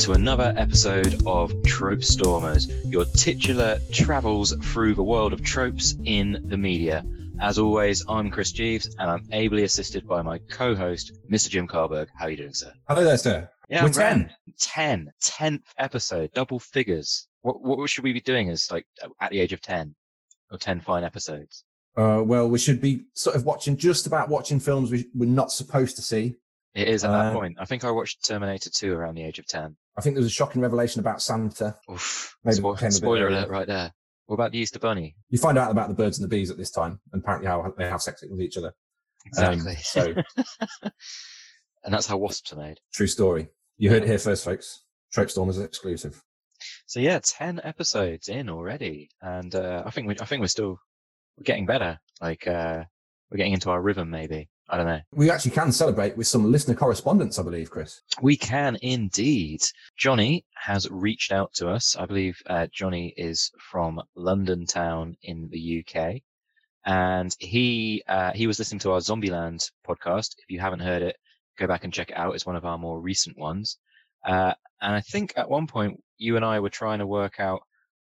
to another episode of Trope Stormers, your titular travels through the world of tropes in the media. As always, I'm Chris Jeeves and I'm ably assisted by my co-host, Mr. Jim Carberg. How are you doing, sir? Hello there, sir. Yeah, We're 10. 10. 10th episode, double figures. What, what should we be doing as like at the age of 10 or 10 fine episodes? Uh, well, we should be sort of watching, just about watching films we, we're not supposed to see. It is at that Uh, point. I think I watched Terminator 2 around the age of 10. I think there was a shocking revelation about Santa. Oof. Maybe came spoiler alert right there. What about the Easter Bunny? You find out about the birds and the bees at this time, and apparently how they have sex with each other. Um, Exactly. so, and that's how wasps are made. true story. You heard it here first, folks. Trope Stormers exclusive. So yeah, ten episodes in already, and uh, I think we, I think we're still we're getting better. Like uh, we're getting into our rhythm, maybe. I don't know. We actually can celebrate with some listener correspondence, I believe, Chris. We can indeed. Johnny has reached out to us. I believe uh, Johnny is from London town in the UK, and he uh, he was listening to our Zombieland podcast. If you haven't heard it, go back and check it out. It's one of our more recent ones. Uh, and I think at one point you and I were trying to work out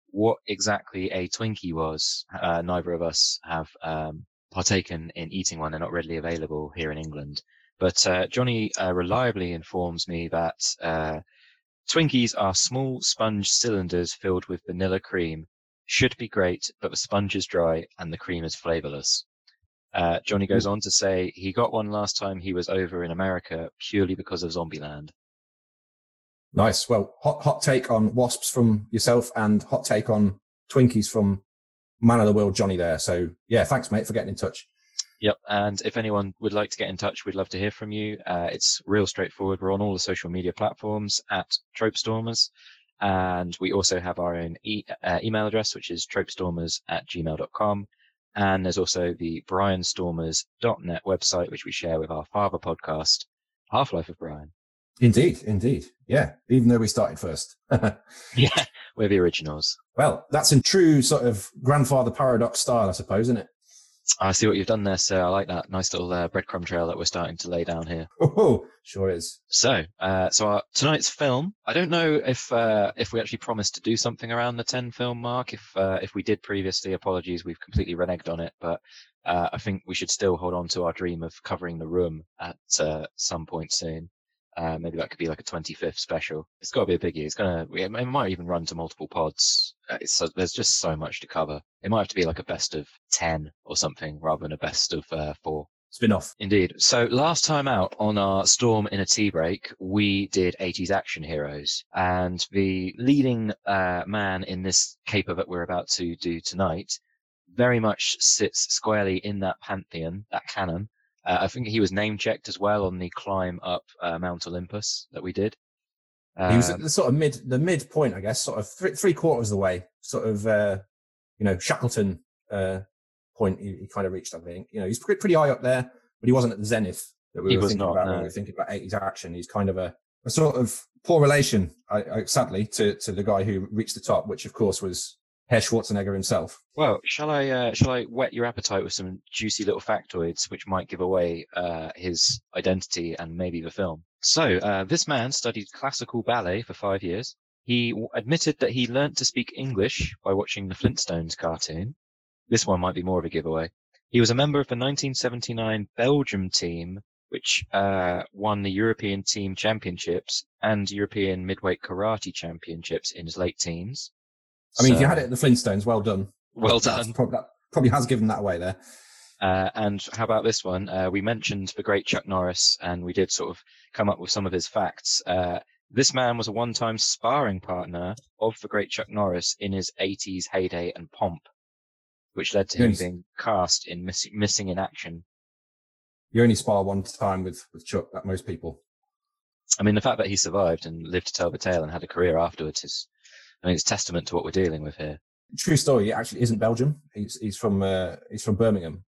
what exactly a Twinkie was. Uh, neither of us have um, partaken in eating one; they're not readily available here in England. But uh, Johnny uh, reliably informs me that uh, Twinkies are small sponge cylinders filled with vanilla cream. Should be great, but the sponge is dry and the cream is flavorless. Uh, Johnny goes on to say he got one last time he was over in America purely because of Zombieland. Nice. Well, hot hot take on wasps from yourself, and hot take on Twinkies from Man of the World Johnny there. So yeah, thanks, mate, for getting in touch. Yep. And if anyone would like to get in touch, we'd love to hear from you. Uh, it's real straightforward. We're on all the social media platforms at Trope Stormers. And we also have our own e- uh, email address, which is tropestormers at gmail.com. And there's also the brianstormers.net website, which we share with our father podcast, Half Life of Brian. Indeed, indeed. Yeah, even though we started first. Yeah. We're the originals. Well, that's in true sort of grandfather paradox style, I suppose, isn't it? I see what you've done there, sir. I like that nice little uh, breadcrumb trail that we're starting to lay down here. Oh, sure is. So, uh, so our, tonight's film. I don't know if uh, if we actually promised to do something around the ten film mark. If uh, if we did previously, apologies, we've completely reneged on it. But uh, I think we should still hold on to our dream of covering the room at uh, some point soon. Uh, maybe that could be like a 25th special. It's got to be a biggie. It's gonna. It might even run to multiple pods. Uh, It's, so, there's just so much to cover. It might have to be like a best of 10 or something rather than a best of uh, four. Spin off. Indeed. So last time out on our Storm in a Tea Break, we did 80s action heroes. And the leading uh, man in this caper that we're about to do tonight very much sits squarely in that pantheon, that canon. Uh, I think he was name checked as well on the climb up uh, Mount Olympus that we did. he was at Um, the sort of mid, the mid point, I guess, sort of three, three quarters of the way, sort of, uh, you know, Shackleton, uh, point he, he kind of reached, I think. You know, he's pretty, pretty high up there, but he wasn't at the zenith that we He were was thinking not, about when we were thinking about 80s action. He's kind of a, a sort of poor relation, I, I, sadly, to, to the guy who reached the top, which of course was Herr Schwarzenegger himself. Well, shall I uh, shall I whet your appetite with some juicy little factoids which might give away uh, his identity and maybe the film? So, uh, this man studied classical ballet for five years. He w- admitted that he learnt to speak English by watching the Flintstones cartoon. This one might be more of a giveaway. He was a member of the 1979 Belgium team, which uh, won the European Team Championships and European Midweight Karate Championships in his late teens. I mean, if you had it at the Flintstones, well done. well done. prob- that probably has given that away there. Uh, and how about this one? Uh, we mentioned the great Chuck Norris, and we did sort of come up with some of his facts. Uh, this man was a one-time sparring partner of the great Chuck Norris in his 80s heyday and pomp, which led to him Yes. being cast in miss- Missing in Action. You only spar one time with, with Chuck, like most people. I mean, the fact that he survived and lived to tell the tale and had a career afterwards is, I mean, it's testament to what we're dealing with here. True story. He actually isn't Belgium. He's he's from uh, he's from Birmingham.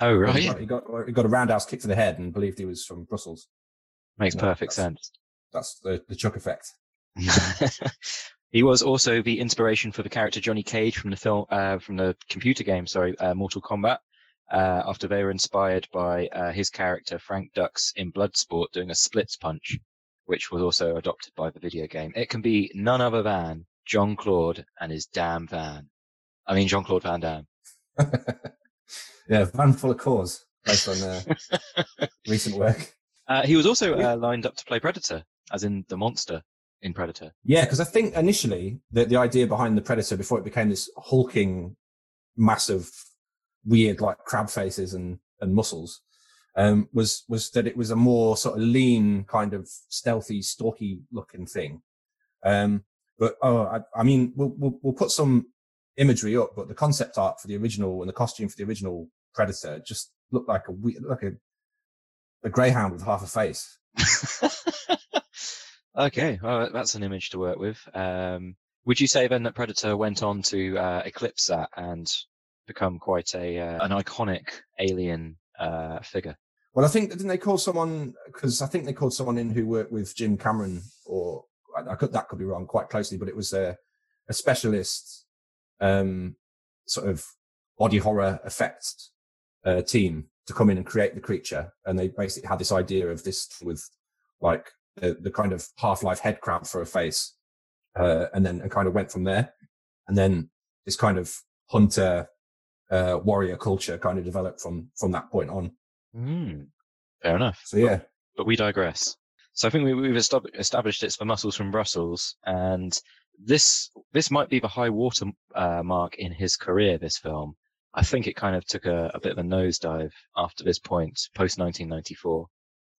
Oh, He right. got, he got he got a roundhouse kick to the head and believed he was from Brussels. Makes No, perfect that's- sense. That's the the Chuck effect. He was also the inspiration for the character Johnny Cage from the film, uh, from the computer game, sorry, uh, Mortal Kombat. Uh, after they were inspired by uh, his character Frank Dux in Bloodsport doing a splits punch, which was also adopted by the video game. It can be none other than John Claude and his damn van. I mean, Jean Claude Van Damme. yeah, van full of cause based on uh, recent work. Uh, he was also uh, lined up to play Predator, as in the monster in Predator. Yeah, because I think initially the, the idea behind the Predator, before it became this hulking, massive, weird like crab faces and, and muscles, um, was was that it was a more sort of lean, kind of stealthy, stalky looking thing. Um, but oh, I, I mean, we'll, we'll, we'll put some imagery up, but the concept art for the original and the costume for the original Predator just looked like a like a a greyhound with half a face. okay, well, that's an image to work with. Um, would you say then that Predator went on to uh, eclipse that and become quite a uh, an iconic alien uh, figure? Well, I think didn't they call someone because I think they called someone in who worked with Jim Cameron, or I, I could that could be wrong quite closely, but it was a, a specialist um, sort of body horror effects uh, team to come in and create the creature. And they basically had this idea of this with like the, the kind of half-life head crab for a face. Uh, and then and kind of went from there. And then this kind of hunter, uh, warrior culture kind of developed from, from that point on. Mm, fair enough. So yeah. But, but we digress. So I think we, have established it's for muscles from Brussels, and this this might be the high water uh, mark in his career. This film, I think it kind of took a, a bit of a nosedive after this point, post 1994.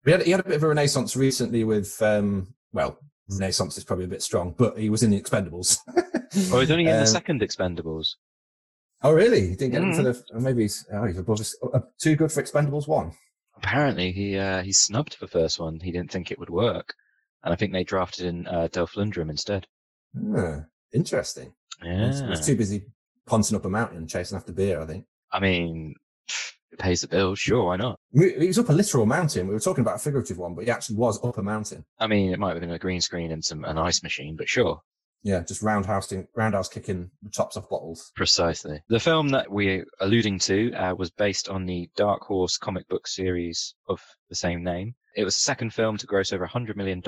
He had, he had a bit of a renaissance recently with, um, well, renaissance is probably a bit strong, but he was in the Expendables. oh, he's only in um, the second Expendables. Oh, really? He didn't get mm. into the. Maybe he's, oh, he's above, uh, too good for Expendables one. Apparently, he uh, he snubbed the first one. He didn't think it would work, and I think they drafted in uh, Dolph Lundgren instead. Ah, interesting. Yeah, he was too busy pouncing up a mountain chasing after beer, I think. I mean, it pays the bill. sure, why not? He was up a literal mountain. We were talking about a figurative one, but he actually was up a mountain. I mean, it might have been a green screen and some an ice machine, but sure. Yeah, just roundhouse roundhouse kicking the tops off bottles. Precisely. The film that we're alluding to uh, was based on the Dark Horse comic book series of the same name. It was the second film to gross over $100 million,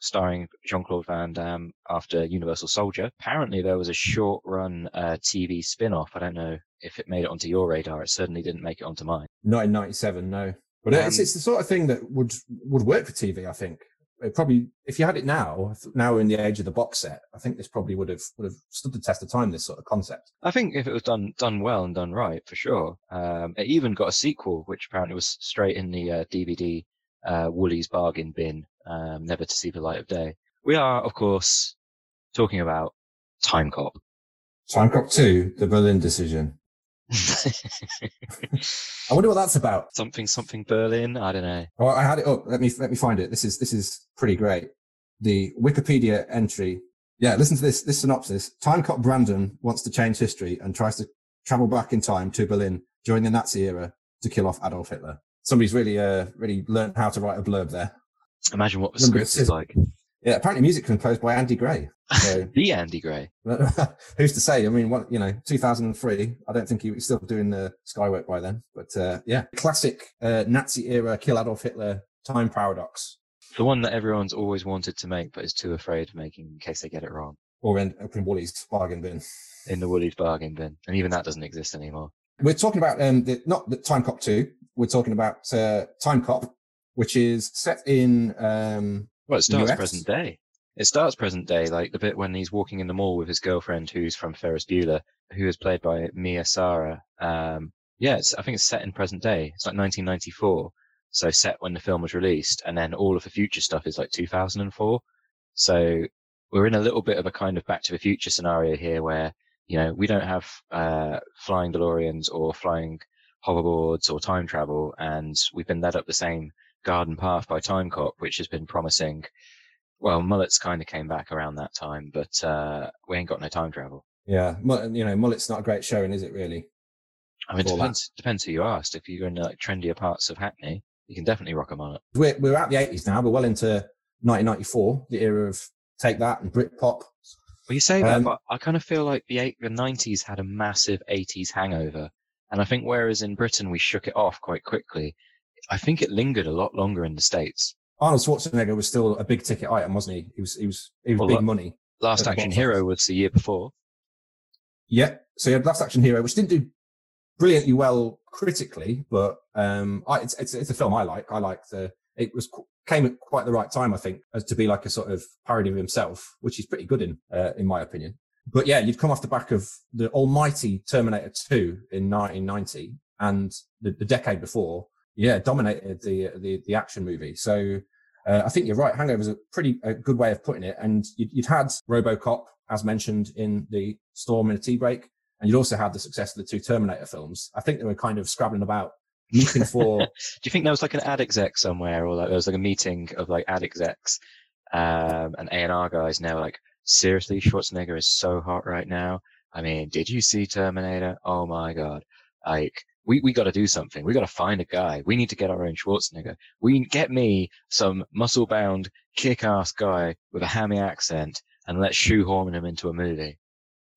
starring Jean Claude Van Damme after Universal Soldier. Apparently, there was a short run uh, TV spin off. I don't know if it made it onto your radar. It certainly didn't make it onto mine. Not in '97, no. But um, it's, it's the sort of thing that would would work for TV. I think it probably if you had it now, now we're in the age of the box set. I think this probably would have would have stood the test of time. This sort of concept. I think if it was done done well and done right, for sure. Um, it even got a sequel, which apparently was straight in the uh, DVD uh, Woolies bargain bin um, never to see the light of day. We are, of course, talking about Time Cop. Time Cop 2, the Berlin decision. I wonder what that's about. Something, something Berlin. I don't know. Oh, I had it up. Let me let me find it. This is this is pretty great. The Wikipedia entry. Yeah, listen to this. This synopsis. Time cop Brandon wants to change history and tries to travel back in time to Berlin during the Nazi era to kill off Adolf Hitler. Somebody's really uh really learned how to write a blurb there. Imagine what the script is like. Yeah, apparently music composed by Andy Gray. So, the Andy Gray. who's to say? I mean, what you know, 2003. I don't think he was still doing the Skywork by then. But uh, yeah, classic uh, Nazi era kill Adolf Hitler time paradox. The one that everyone's always wanted to make, but is too afraid of making in case they get it wrong. Or in, in Woolies bargain bin. In the Woolies bargain bin, and even that doesn't exist anymore. We're talking about um, the, not the Time Cop 2. We're talking about uh, Time Cop, which is set in um, well, it starts present day. It starts present day, like the bit when he's walking in the mall with his girlfriend, who's from Ferris Bueller, who is played by Mia Sara. Um, yeah, I think it's set in present day. It's like 1994, so set when the film was released, and then all of the future stuff is like 2004. So we're in a little bit of a kind of Back to the Future scenario here, where you know we don't have uh, flying DeLoreans or flying hoverboards or time travel, and we've been led up the same Garden Path by Time Cop, which has been promising. Well, Mullets kind of came back around that time, but uh, we ain't got no time travel. Yeah, you know, Mullet's not a great showing, is it really? I mean, it depends, depends who you asked. If you're in like trendier parts of Hackney, you can definitely rock a mullet. We're, we're at the 80s now. We're well into 1994, the era of Take That and Britpop. Well, you say that, Um, but I kind of feel like the eight, the nineties had a massive eighties hangover, and I think whereas in Britain we shook it off quite quickly, I think it lingered a lot longer in the states. Arnold Schwarzenegger was still a big ticket item, wasn't he? He was he was he was Well, big money. Last Action Hero was the year before. Yeah. So you had Last Action Hero, which didn't do brilliantly well critically, but um, I, it's, it's it's a film I like. I like the it was came at quite the right time, I think, as to be like a sort of parody of himself, which he's pretty good in, uh, in my opinion. But yeah, you'd come off the back of the almighty Terminator 2 in 1990 and the, the decade before, yeah, dominated the the, the action movie. So uh, I think you're right. Hangover is a pretty a good way of putting it. And you'd, you'd had RoboCop, as mentioned in the Storm in a Tea Break, and you'd also had the success of the two Terminator films. I think they were kind of scrabbling about, looking for. Do you think there was like an ad exec somewhere, or like there was like a meeting of like ad execs um, and A and R guys, they like, "Seriously, Schwarzenegger is so hot right now. I mean, did you see Terminator? Oh my god! Like, we we got to do something. We got to find a guy. We need to get our own Schwarzenegger. We get me some muscle bound, kick ass guy with a hammy accent, and let's shoehorn him into a movie."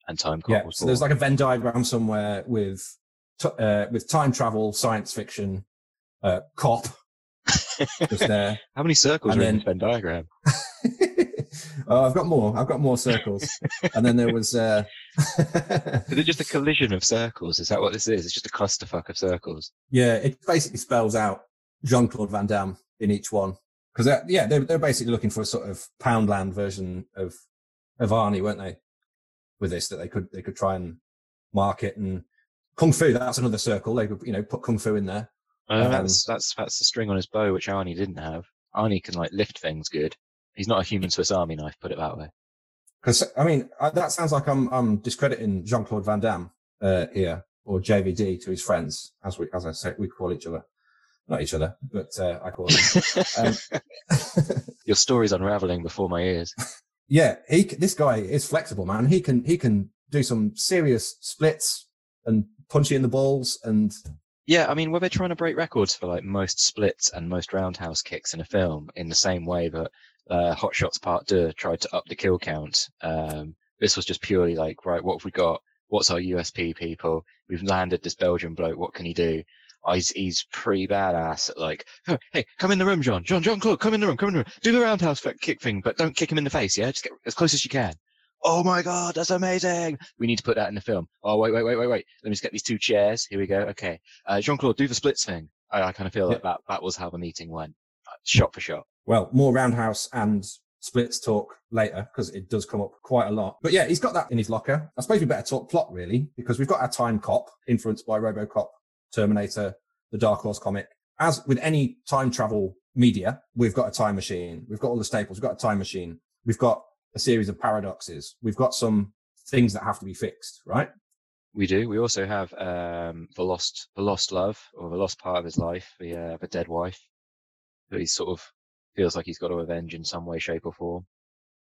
And time Cop yeah. So there's like a Venn diagram somewhere with t- uh, with time travel, science fiction, uh, cop, just there. How many circles and are in then- this Venn diagram? oh, I've got more. I've got more circles. and then there was. Uh, Is it just a collision of circles? Is that what this is? It's just a clusterfuck of circles. yeah, it basically spells out Jean Claude Van Damme in each one because yeah, they're they're basically looking for a sort of Poundland version of of Arnie, weren't they? With this, that they could they could try and market and kung fu. That's another circle. They could you know put kung fu in there. Uh, Um, that's that's that's the string on his bow, which Arnie didn't have. Arnie can like lift things good. He's not a human Swiss Army knife, put it that way. Because I mean, I, that sounds like I'm I'm discrediting Jean Claude Van Damme uh, here, or JVD to his friends, as we as I say we call each other, not each other, but uh, I call them. um, Your story's unraveling before my ears. yeah, he this guy is flexible, man. He can he can do some serious splits and punch you in the balls, and Yeah, I mean, were they trying to break records for like most splits and most roundhouse kicks in a film in the same way that uh, Hot Shots Part Deux tried to up the kill count? Um, this was just purely like, right, what have we got? What's our USP, people? We've landed this Belgian bloke. What can he do? He's, he's pretty badass at like, oh, hey, come in the room, John. John, John, Claude, come in the room, come in the room. Do the roundhouse kick thing, but don't kick him in the face, yeah? Just get as close as you can. Oh my God, that's amazing. We need to put that in the film. Oh, wait, wait, wait, wait, wait. Let me just get these two chairs. Here we go. Okay. Uh, Jean Claude, do the splits thing. I, I kind of feel like that, that was how the meeting went. Uh, Shot for shot. Well, more roundhouse and splits talk later because it does come up quite a lot. But yeah, he's got that in his locker. I suppose we better talk plot really because we've got our time cop influenced by RoboCop, Terminator, the Dark Horse comic. As with any time travel media, we've got a time machine. We've got all the staples. We've got a time machine. We've got a series of paradoxes. We've got some things that have to be fixed, right? We do. We also have um, the lost, the lost love, or the lost part of his life, the uh, the dead wife, who he sort of feels like he's got to avenge in some way, shape, or form.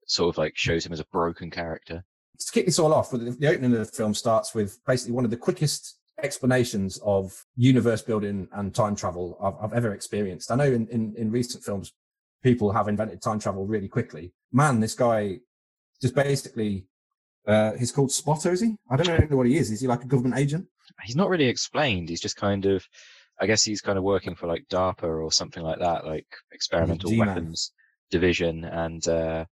Sort of like shows him as a broken character. to kick this all off, the, the opening of the film starts with basically one of the quickest explanations of universe building and time travel I've, I've ever experienced. I know in, in, in recent films, people have invented time travel really quickly. Man, this guy just basically, uh, he's called Spotter, is he? I don't know what he is. Is he like a government agent? He's not really explained. He's just kind of, I guess he's kind of working for like DARPA or something like that, like experimental G-Man. weapons division. And uh,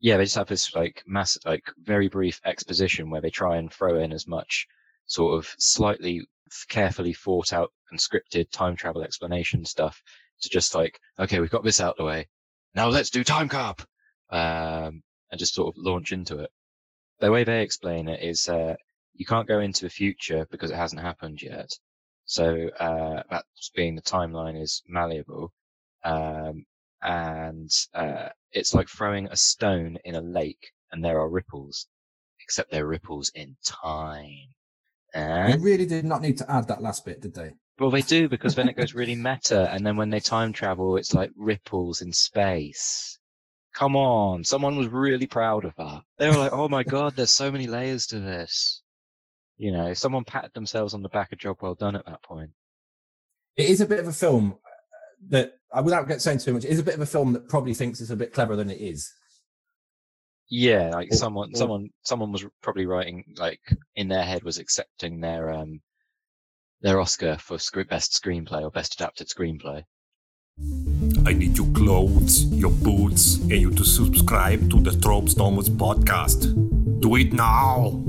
yeah, they just have this like mass, like very brief exposition where they try and throw in as much sort of slightly carefully thought out and scripted time travel explanation stuff to just like, okay, we've got this out the way. Now let's do time cop. Um, and just sort of launch into it. The way they explain it is, uh, you can't go into the future because it hasn't happened yet. So, uh, that's being the timeline is malleable. Um, and, uh, it's like throwing a stone in a lake and there are ripples, except they're ripples in time. They Eh? really did not need to add that last bit, did they? Well, they do because then it goes really meta, and then when they time travel, it's like ripples in space. Come on, someone was really proud of that. They were like, "Oh my god, there's so many layers to this." You know, someone patted themselves on the back, a job well done at that point. It is a bit of a film that, uh, without get saying too much, it is a bit of a film that probably thinks it's a bit cleverer than it is. Yeah, like Or- someone, or- someone, someone was probably writing like in their head was accepting their um their Oscar for script best screenplay or best adapted screenplay. I need your clothes, your boots, and you to subscribe to the Trope Stormers podcast. Do it now!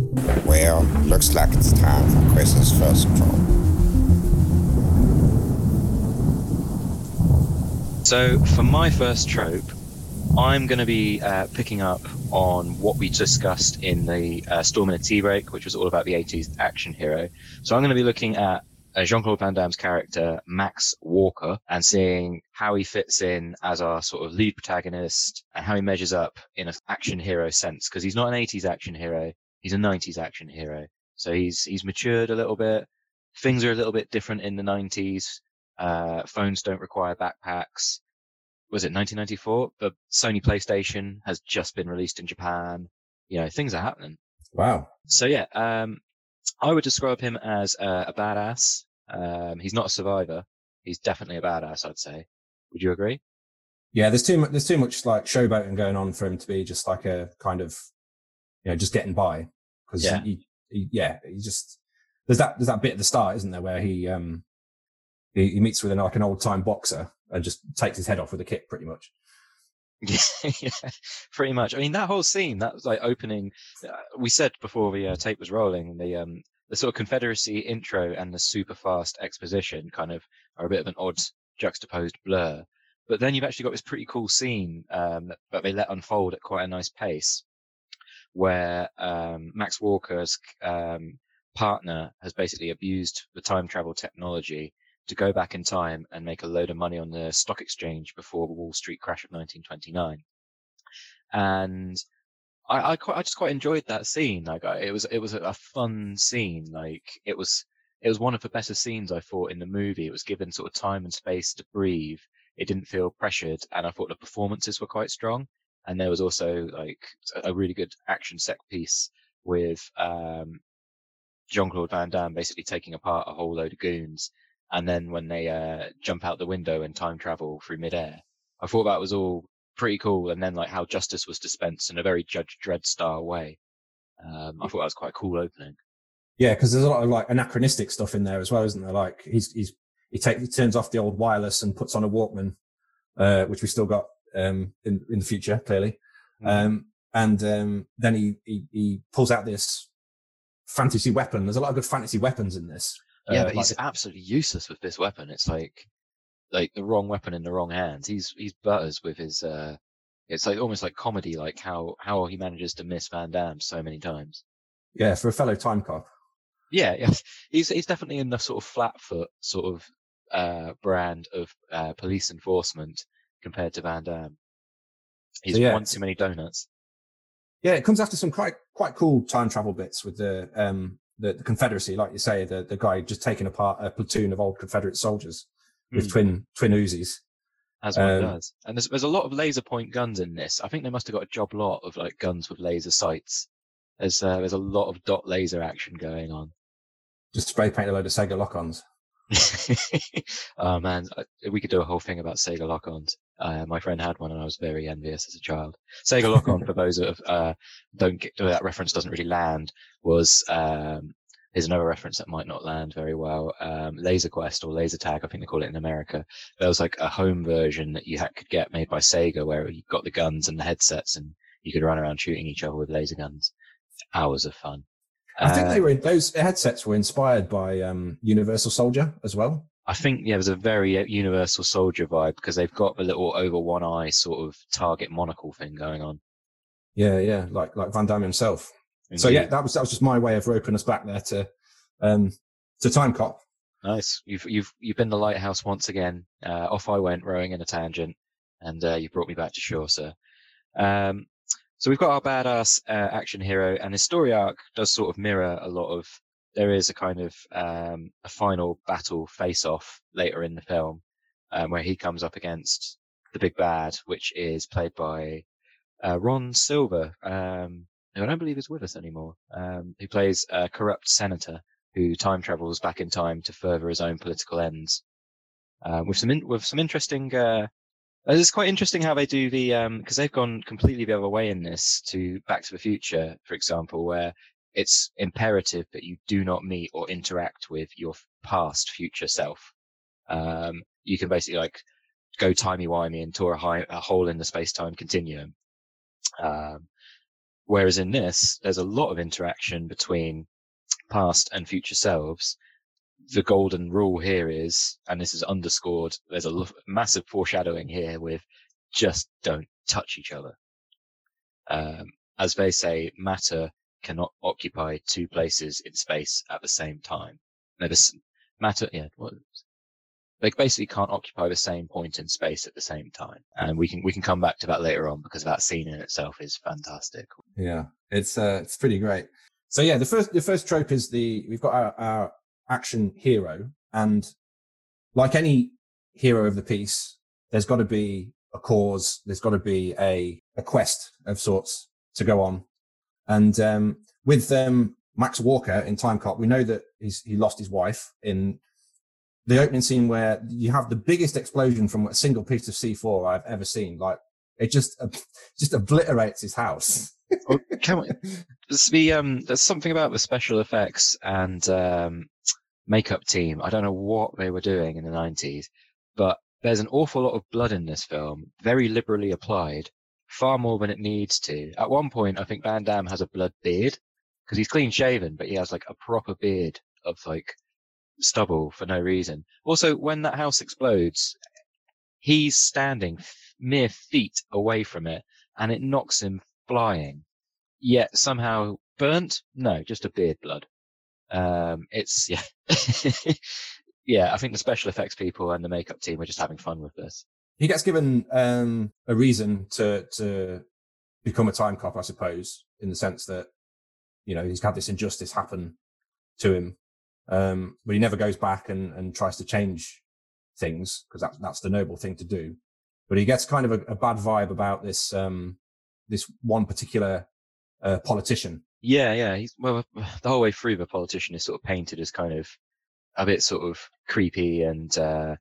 Well, looks like it's time for Chris's first trope. So for my first trope, I'm going to be uh, picking up on what we discussed in the uh, Storm in a Tea Break, which was all about the 80s action hero. So I'm going to be looking at uh, Jean-Claude Van Damme's character, Max Walker, and seeing how he fits in as our sort of lead protagonist and how he measures up in an action hero sense. Because he's not an 80s action hero, he's a 90s action hero. So he's he's matured a little bit. Things are a little bit different in the 90s. Uh, phones don't require backpacks was it 1994? The Sony PlayStation has just been released in Japan. You know, things are happening. Wow. So yeah, um, I would describe him as a, a badass. Um, he's not a survivor. He's definitely a badass, I'd say. Would you agree? Yeah, there's too much. There's too much like showboating going on for him to be just like a kind of, you know, just getting by. Because Yeah. he, he, yeah, he just there's that there's that bit at the start, isn't there, where he um he, he meets with an, like an old time boxer and just takes his head off with a kick, pretty much. Yeah, pretty much. I mean, that whole scene, that was like opening. Uh, we said before the uh, tape was rolling, the um, the sort of Confederacy intro and the super fast exposition kind of are a bit of an odd juxtaposed blur. But then you've actually got this pretty cool scene um, that they let unfold at quite a nice pace, where um, Max Walker's um, partner has basically abused the time travel technology to go back in time and make a load of money on the stock exchange before the Wall Street crash of 1929. And I, I quite, I just quite enjoyed that scene. Like I, it was, it was a, fun scene. Like it was, it was one of the better scenes I thought in the movie. It was given sort of time and space to breathe. It didn't feel pressured, and I thought the performances were quite strong. And there was also like a a really good action set piece with um, Jean Claude Van Damme basically taking apart a whole load of goons and then when they uh, jump out the window and time travel through midair. I thought that was all pretty cool, and then like how justice was dispensed in a very Judge Dredd style way. Um, I thought that was quite a cool opening. Yeah, because there's a lot of like anachronistic stuff in there as well, isn't there? Like he's he's he takes he turns off the old wireless and puts on a Walkman, uh, which we still got um in in the future clearly. Um, and um, then he, he he pulls out this fantasy weapon. There's a lot of good fantasy weapons in this. Yeah, Uh, but like he's absolutely useless with this weapon. It's like like the wrong weapon in the wrong hands. He's he's butters with his. uh It's like almost like comedy, like how how he manages to miss Van Damme so many times. yeah, for a fellow time cop. Yeah, yeah. He's he's definitely in the sort of flat foot sort of uh, brand of uh, police enforcement compared to Van Damme. He's So, yeah, one too many donuts. Yeah, it comes after some quite quite cool time travel bits with the um the, the Confederacy, like you say, the the guy just taking apart a platoon of old Confederate soldiers with Mm. twin twin Uzis. As one um, does. And there's there's a lot of laser point guns in this. I think they must have got a job lot of like guns with laser sights. There's uh, there's a lot of dot laser action going on. Just spray paint a load of Sega lock-ons. oh man, we could do a whole thing about Sega lock-ons. Uh, my friend had one, and I was very envious as a child. Sega lock-on, for those of uh, don't get that reference doesn't really land, was um, is another reference that might not land very well. Um, Laser Quest or Laser Tag, I think they call it in America. There was like a home version that you had, could get made by Sega, where you got the guns and the headsets, and you could run around shooting each other with laser guns. Hours of fun. I think Uh, they were those headsets were inspired by um, Universal Soldier as well. I think yeah, there's a very uh, Universal Soldier vibe because they've got the little over one eye sort of target monocle thing going on. Yeah, yeah, like like Van Damme himself. So yeah, that was that was just my way of roping us back there to um to Time Cop. nice. You've you've you've been the lighthouse once again. Uh, off I went, rowing in a tangent, and uh, you brought me back to shore, sir. Um, so we've got our badass uh, action hero, and his story arc does sort of mirror a lot of. There is a kind of um, a final battle face-off later in the film, um, where he comes up against the big bad, which is played by uh, Ron Silver, um, who I don't believe is with us anymore. Um, who plays a corrupt senator who time travels back in time to further his own political ends. Uh, with some in, with some interesting uh, It's quite interesting how they do the because they've gone completely the other way in this to Back to the Future, for example, where it's imperative that you do not meet or interact with your past future self. Um, you can basically like go timey wimey and tour a, high, a hole in the space time continuum. Um, whereas in this, there's a lot of interaction between past and future selves. The golden rule here is, and this is underscored, there's a massive foreshadowing here with just don't touch each other. Um, as they say, matter cannot occupy two places in space at the same time. No, this matter, yeah, what, they basically can't occupy the same point in space at the same time. And we can we can come back to that later on because that scene in itself is fantastic. Yeah, it's uh, it's pretty great. So yeah, the first the first trope is the we've got our, our action hero, and like any hero of the piece, there's got to be a cause. There's got to be a a quest of sorts to go on, and um, with um, Max Walker in Time Cop, we know that he's, he lost his wife in the opening scene where you have the biggest explosion from a single piece of C4 I've ever seen. Like it just just obliterates his house. oh, can we, there's the um, there's something about the special effects and um, makeup team. I don't know what they were doing in the 90s, but there's an awful lot of blood in this film, very liberally applied, far more than it needs to. At one point, I think Van Damme has a blood beard because he's clean shaven, but he has like a proper beard of like stubble for no reason. Also, when that house explodes, he's standing mere feet away from it and it knocks him flying. Yet somehow burnt? No, just a beard blood. Um, it's, yeah. yeah, I think the special effects people and the makeup team are just having fun with this. He gets given um, a reason to to become a time cop, I suppose, in the sense that you know he's had this injustice happen to him um, but he never goes back and, and tries to change things because that's, that's the noble thing to do. But he gets kind of a, a bad vibe about this, um, this one particular, uh, politician. Yeah. Yeah. He's, well, the whole way through the politician is sort of painted as kind of a bit sort of creepy and, uh,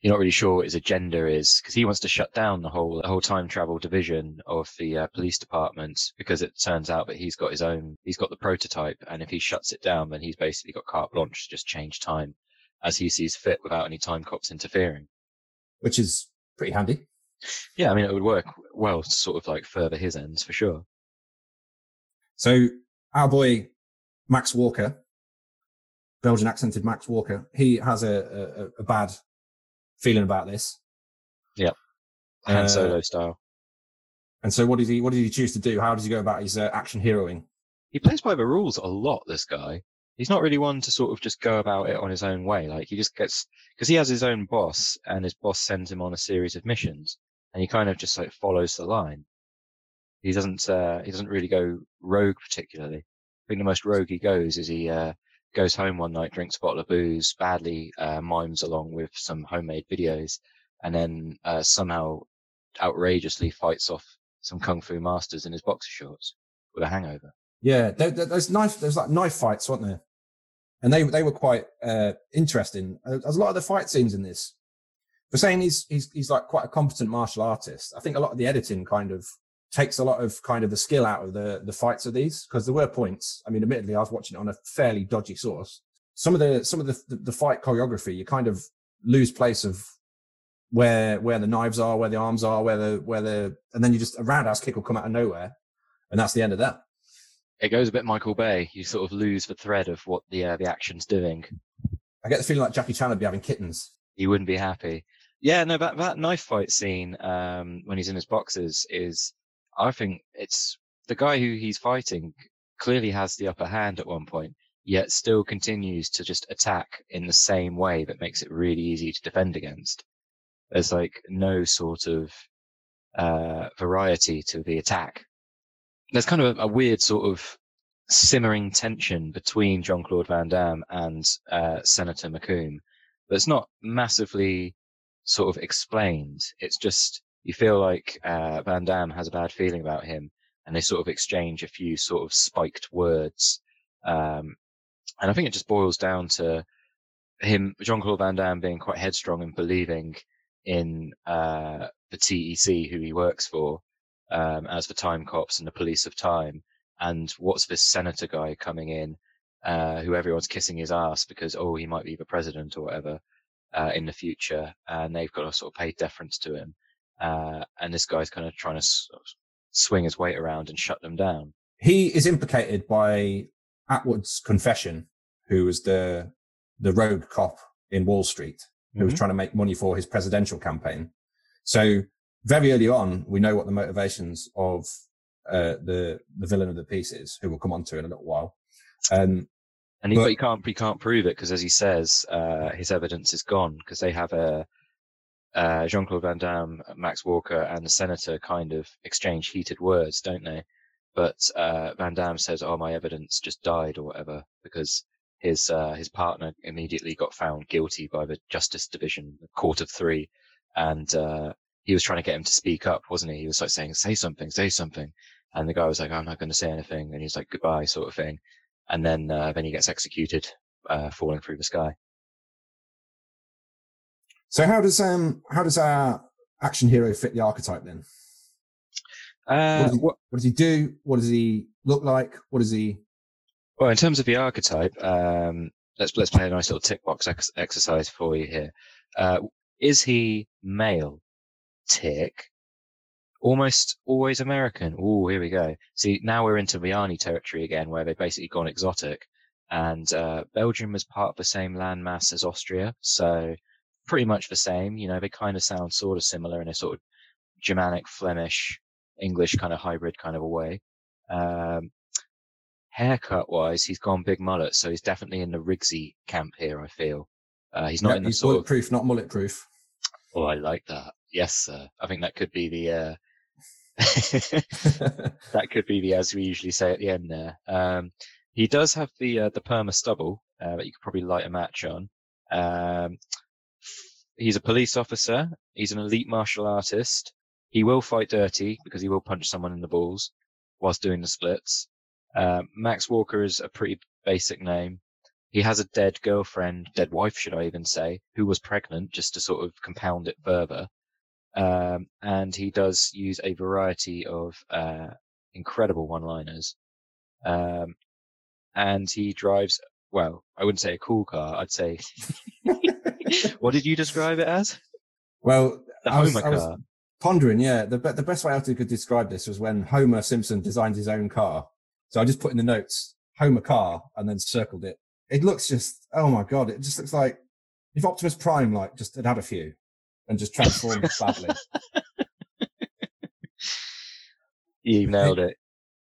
you're not really sure what his agenda is because he wants to shut down the whole the whole time travel division of the uh, police department because it turns out that he's got his own he's got the prototype and if he shuts it down then he's basically got carte blanche to just change time as he sees fit without any time cops interfering. Which is pretty handy. Yeah i mean it would work well to sort of like further his ends for sure. So our boy max walker belgian accented max walker he has a, a, a bad feeling about this. Yeah, Han uh, Solo style. And so, what did he? What did he choose to do? How does he go about his uh, action heroing? He plays by the rules a lot. This guy. He's not really one to sort of just go about it on his own way. Like he just gets because he has his own boss, and his boss sends him on a series of missions, and he kind of just like follows the line. He doesn't. Uh, he doesn't really go rogue particularly. I think the most rogue he goes is he uh, goes home one night, drinks a bottle of booze, badly uh, mimes along with some homemade videos, and then uh, somehow outrageously fights off some kung fu masters in his boxer shorts with a hangover. Yeah, there, there's knife. There's like knife fights, weren't there? And they they were quite uh, interesting. Uh, there's a lot of the fight scenes in this. For saying he's he's he's like quite a competent martial artist, I think a lot of the editing kind of takes a lot of kind of the skill out of the the fights of these because there were points. I mean, admittedly, I was watching it on a fairly dodgy source. Some of the some of the, the, the fight choreography, you kind of lose place of where where the knives are, where the arms are, where the where the and then you just a roundhouse kick will come out of nowhere, and that's the end of that. It goes a bit Michael Bay. You sort of lose the thread of what the uh, the action's doing. I get the feeling like Jackie Chan would be having kittens. He wouldn't be happy. Yeah, no, that that knife fight scene um, when he's in his boxes is I think it's the guy who he's fighting clearly has the upper hand at one point, yet still continues to just attack in the same way that makes it really easy to defend against. There's like no sort of uh, variety to the attack. There's kind of a, a weird sort of simmering tension between Jean Claude Van Damme and uh, Senator McComb, but it's not massively sort of explained. It's just you feel like uh, Van Damme has a bad feeling about him, and they sort of exchange a few sort of spiked words. Um, and I think it just boils down to him, Jean Claude Van Damme, being quite headstrong and believing in uh, the TEC who he works for um, as the time cops and the police of time. And what's this senator guy coming in, uh, who everyone's kissing his ass because, oh, he might be the president or whatever uh, in the future. And they've got to sort of pay deference to him. Uh, and this guy's kind of trying to s- swing his weight around and shut them down. He is implicated by Atwood's confession, who was the the rogue cop in Wall Street, who was Mhm. trying to make money for his presidential campaign. So very early on, we know what the motivations of uh, the the villain of the piece is, who we'll come on to in a little while. Um, And he, But- but he can't he can't prove it because, as he says, uh, his evidence is gone because they have a uh, Jean Claude Van Damme, Max Walker, and the senator kind of exchange heated words, don't they? But uh, Van Damme says, "Oh, my evidence just died, or whatever," because his uh, his partner immediately got found guilty by the Justice Division, the Court of Three, and uh, he was trying to get him to speak up, wasn't he? He was like saying, "Say something, say something," and the guy was like, "I'm not going to say anything," and he's like, "Goodbye," sort of thing and then uh, then he gets executed, uh, falling through the sky. So how does um how does our action hero fit the archetype then? Uh, What does he- what, What does he do? What does he look like? What does he? well, in terms of the archetype, um, let's let's play a nice little tick box ex- exercise for you here. Uh, is he male? Tick. Almost always American. Oh, here we go. See, now we're into Vianney territory again, where they've basically gone exotic. And uh, Belgium is part of the same landmass as Austria, so pretty much the same. You know, they kind of sound sort of similar in a sort of Germanic, Flemish, English kind of hybrid kind of a way. Um, haircut wise, he's gone big mullet, so he's definitely in the Rigsy camp here. I feel uh, he's not in the he's sort of. bulletproof, not mullet proof. Oh, I like that. Yes, sir. I think that could be the. Uh, that could be the as we usually say at the end there. Um, he does have the uh, the perma stubble uh, that you could probably light a match on. Um, he's a police officer. He's an elite martial artist. He will fight dirty because he will punch someone in the balls whilst doing the splits. Um, Max Walker is a pretty basic name. He has a dead girlfriend, dead wife, should I even say, who was pregnant, just to sort of compound it further. Um, and he does use a variety of uh, incredible one-liners. Um, and he drives, well, I wouldn't say a cool car. I'd say, what did you describe it as? well, The I was, Homer I was car. pondering. Yeah, the the best way I could describe this was when Homer Simpson designed his own car. So I just put in the notes Homer car and then circled it. It looks just oh my god! It just looks like if Optimus Prime like just had had a few and just transformed badly. You nailed it.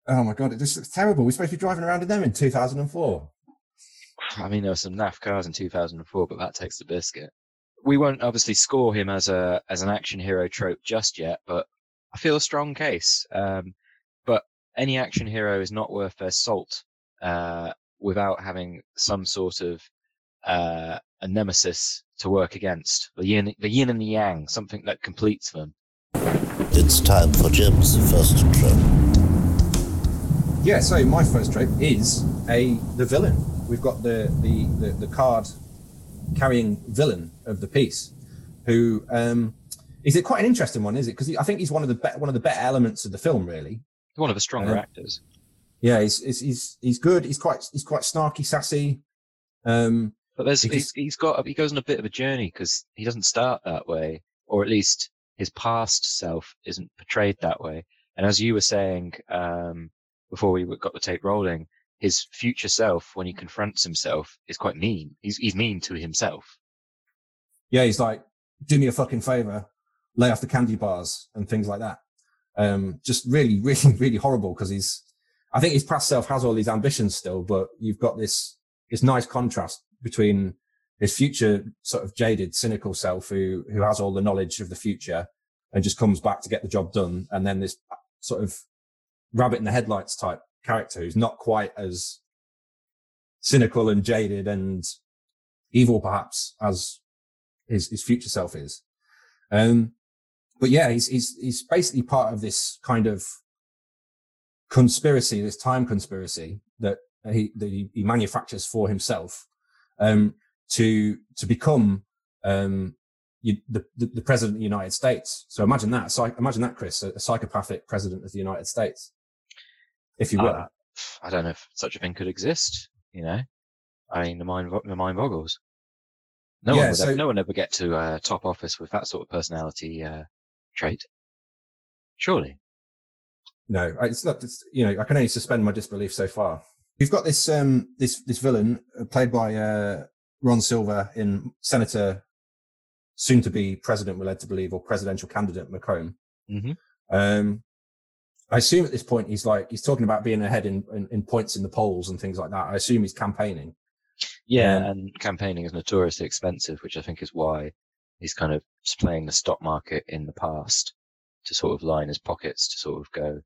Oh my god! It just looks terrible. We're supposed to be driving around in them in 2004. I mean, there were some naff cars in 2004, but that takes the biscuit. We won't obviously score him as a as an action hero trope just yet, but I feel a strong case. Um, but any action hero is not worth their salt uh, without having some sort of uh, a nemesis to work against. The yin, the yin and the yang, something that completes them. It's time for Jim's first trip. Yeah, so my first trope is a the villain. We've got the the the, the card carrying villain of the piece, who um, is it quite an interesting one, is it? Because I think he's one of the be- one of the better elements of the film, really. One of the stronger Uh, actors. Yeah, he's he's he's, he's good. He's quite he's quite snarky, sassy. Um, But there's he's, he's got he goes on a bit of a journey because he doesn't start that way, or at least his past self isn't portrayed that way. And as you were saying um, before we got the tape rolling, his future self, when he confronts himself, is quite mean. He's he's mean to himself. yeah, he's like, do me a fucking favor, lay off the candy bars and things like that. Um, just really, really, really horrible because he's, I think his past self has all these ambitions still, but you've got this, this nice contrast between his future sort of jaded, cynical self who, who has all the knowledge of the future and just comes back to get the job done. And then this sort of rabbit in the headlights type character who's not quite as cynical and jaded and evil perhaps as his, his future self is. Um, but yeah, he's, he's, he's basically part of this kind of conspiracy, this time conspiracy that he, that he, manufactures for himself, um, to, to become, um, you, the, the, the president of the United States. So imagine that. So imagine that, Chris, a, a psychopathic president of the United States, if you will. Uh, I don't know if such a thing could exist. You know, I mean, the mind the mind boggles. No Yeah, one would so- ever, no one ever get to uh, top office with that sort of personality uh, trait. Surely. No, it's not. It's, you know, I can only suspend my disbelief so far. We've got this um this this villain uh, played by uh, Ron Silver in Senator, soon to be president, we're led to believe, or presidential candidate McComb. hmm Um, I assume at this point he's like he's talking about being ahead in, in, in points in the polls and things like that. I assume he's campaigning. Yeah, Um, and campaigning is notoriously expensive, which I think is why he's kind of playing the stock market in the past to sort of line his pockets to sort of go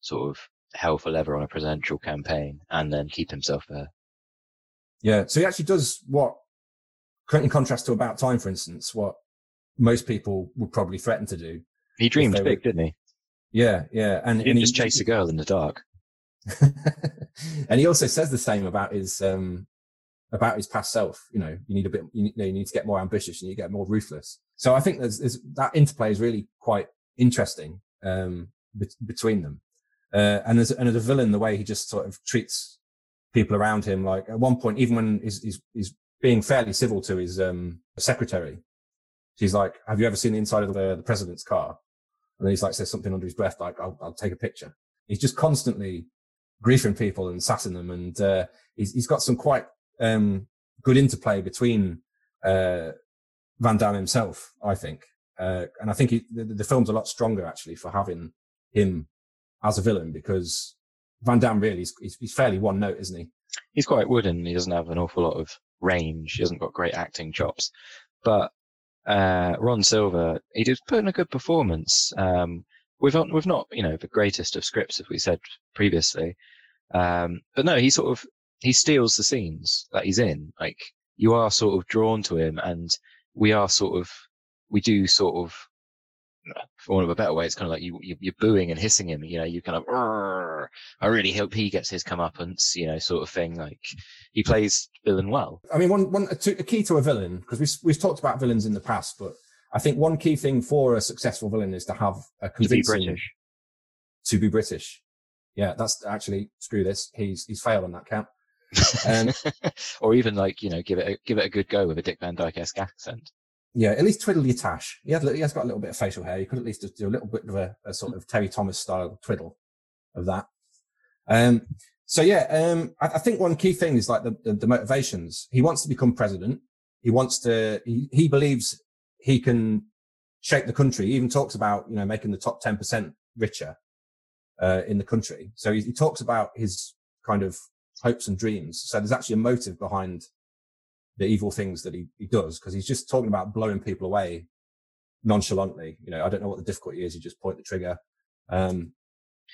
sort of hell for leather on a presidential campaign and then keep himself there. Yeah, so he actually does what, in contrast to About Time, for instance, what most people would probably threaten to do. He dreamed big, were- didn't he? Yeah, yeah, and He and just chase a girl in the dark. and he also says the same about his um about his past self. You know, you need a bit, you need, you need to get more ambitious and you get more ruthless. So I think there's, there's that interplay is really quite interesting um bet between them. Uh, and as and as a villain, the way he just sort of treats people around him, like at one point, even when he's he's, he's being fairly civil to his um secretary, she's like, "Have you ever seen the inside of the, the president's car?" And then he's like, says something under his breath, like, "I'll, I'll take a picture." He's just constantly griefing people and sassing them, and uh, he's he's got some quite um, good interplay between uh, Van Damme himself, I think, uh, and I think he, the, the film's a lot stronger actually for having him as a villain because Van Damme really is he's, he's fairly one note, isn't he? He's quite wooden. He doesn't have an awful lot of range. He hasn't got great acting chops. But uh, Ron Silver, he did put in a good performance. Um, we've not, we've not, you know, the greatest of scripts, as we said previously. Um, but no, he sort of he steals the scenes that he's in. Like you are sort of drawn to him, and we are sort of we do sort of. For want of a better way, it's kind of like you, you you're booing and hissing him. You know, you kind of. I really hope he gets his comeuppance. You know, sort of thing. Like he plays villain well. I mean, one, one, a, t- a key to a villain, because we've, we've talked about villains in the past, but I think one key thing for a successful villain is to have a convincing To be British. to be British. Yeah, that's actually, screw this. He's, he's failed on that count. Um, or even like you know give it a, give it a good go with a Dick Van Dyke esque accent. Yeah, at least twiddle your tash. He, had, he has got a little bit of facial hair. You could at least just do a little bit of a, a sort of Terry Thomas style twiddle of that. Um, so yeah, um, I, I think one key thing is like the, the, the motivations. He wants to become president. He wants to, he, he believes he can shape the country. He even talks about, you know, making the top 10% richer, uh, in the country. So he, he talks about his kind of hopes and dreams. So there's actually a motive behind the evil things that he, he does because he's just talking about blowing people away nonchalantly. You know, I don't know what the difficulty is. You just point the trigger, um,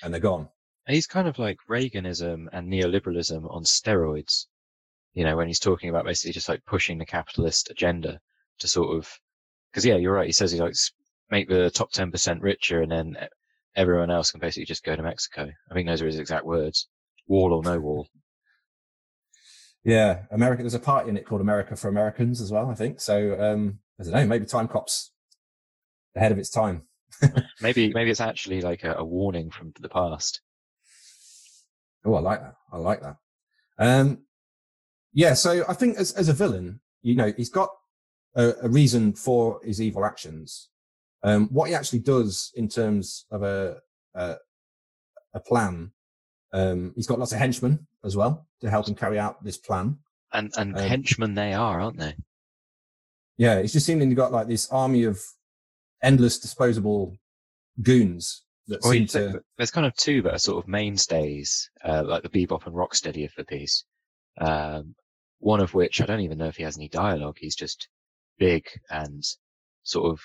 and they're gone. He's kind of like Reaganism and neoliberalism on steroids. You know, when he's talking about basically just like pushing the capitalist agenda to sort of, because yeah, you're right. He says he likes make the top ten percent richer, and then everyone else can basically just go to Mexico. I think those are his exact words: wall or no wall. Yeah, America. There's a party in it called America for Americans as well. I think so. Um, I don't know. Maybe Time Cop's ahead of its time. Maybe maybe it's actually like a, a warning from the past. Oh, I like that. I like that. Um, yeah. So I think as as a villain, you know, he's got a, a reason for his evil actions. Um, what he actually does in terms of a a, a plan, um, he's got lots of henchmen as well to help him carry out this plan. And and Um, henchmen they are, aren't they? Yeah, it's just seeming you've got like this army of endless disposable goons that seem to. there's kind of two that are sort of mainstays, uh, like the bebop and rocksteady of the piece. Um, one of which I don't even know if he has any dialogue. He's just big and sort of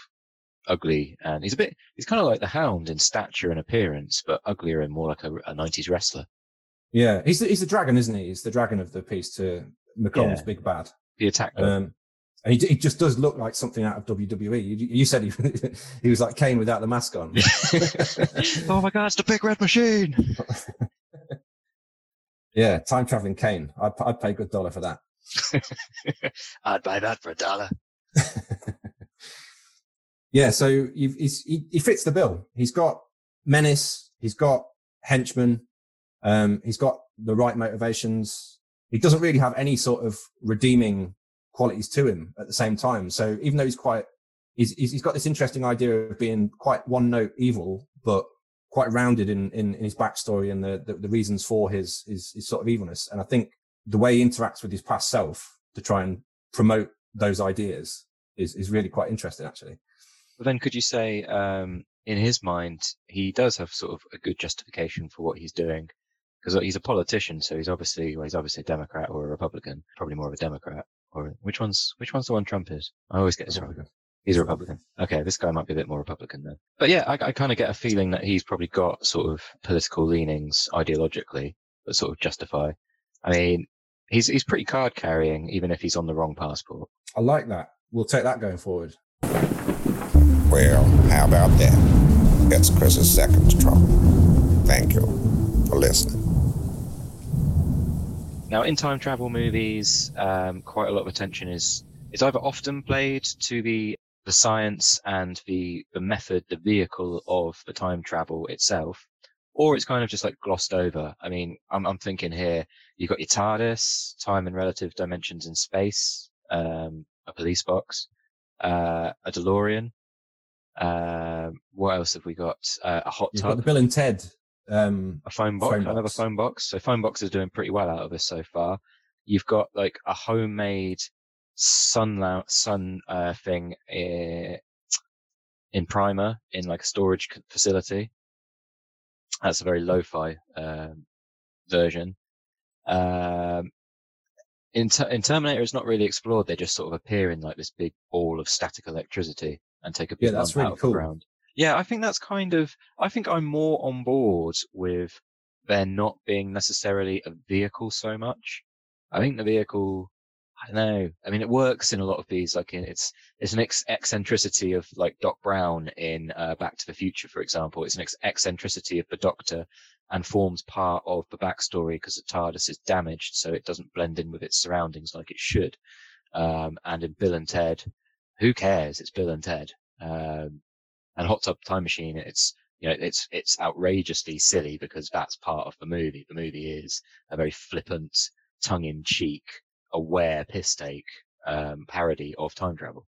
ugly, and he's a bit. He's kind of like the Hound in stature and appearance, but uglier and more like a, a '90s wrestler. Yeah, he's the, he's the dragon, isn't he? He's the dragon of the piece to McComb's Yeah. big bad. The attack dog. Um, and he, he just does look like something out of WWE. You, you said he, he was like Kane without the mask on. oh my God! It's the big red machine. yeah, time traveling Kane. I'd, I'd pay a good dollar for that. I'd buy that for a dollar. Yeah, so you've, he's, he, he fits the bill. He's got menace. He's got henchmen. Um, he's got the right motivations. He doesn't really have any sort of redeeming qualities to him at the same time. So even though he's quite, he's, he's got this interesting idea of being quite one note evil, but quite rounded in, in, in his backstory and the, the, the, reasons for his, his, his sort of evilness. And I think the way he interacts with his past self to try and promote those ideas is, is really quite interesting, actually. But then could you say, um, in his mind, he does have sort of a good justification for what he's doing? Because uh, he's a politician, so he's obviously, well, he's obviously a Democrat or a Republican, probably more of a Democrat. Or which one's, which one's the one Trump is? I always get this wrong. He's a Republican. Okay, this guy might be a bit more Republican then. But yeah, I, I kind of get a feeling that he's probably got sort of political leanings ideologically that sort of justify. I mean, he's he's pretty card carrying, even if he's on the wrong passport. I like that. We'll take that going forward. Well, how about that? That's Chris's second Trump. Thank you for listening. Now, in time travel movies, um, quite a lot of attention is is either often played to the the science and the the method, the vehicle of the time travel itself, or it's kind of just like glossed over. I mean, I'm I'm thinking here, you've got your TARDIS, time and relative dimensions in space, um, a police box, uh, a DeLorean. Uh, what else have we got? Uh, a hot You've tub. got the Bill and Ted. Um, a phone box, phone another box. phone box. So phone box is doing pretty well out of this so far. You've got like a homemade sun sun uh, thing uh, in Primer in like a storage facility. That's a very lo-fi um, version. Um, in, Ter- in Terminator, it's not really explored. They just sort of appear in like this big ball of static electricity and take a big Yeah, that's really out of cool. the ground. Yeah, I think that's kind of. I think I'm more on board with there not being necessarily a vehicle so much. I think the vehicle. I don't know. I mean, it works in a lot of these. Like, it's it's an ex- eccentricity of like Doc Brown in uh, Back to the Future, for example. It's an ex- eccentricity of the Doctor, and forms part of the backstory because the TARDIS is damaged, so it doesn't blend in with its surroundings like it should. Um, and in Bill and Ted, who cares? It's Bill and Ted. Um, and Hot Tub Time Machine, it's you know it's it's outrageously silly because that's part of the movie. The movie is a very flippant, tongue-in-cheek, aware piss take um, parody of time travel.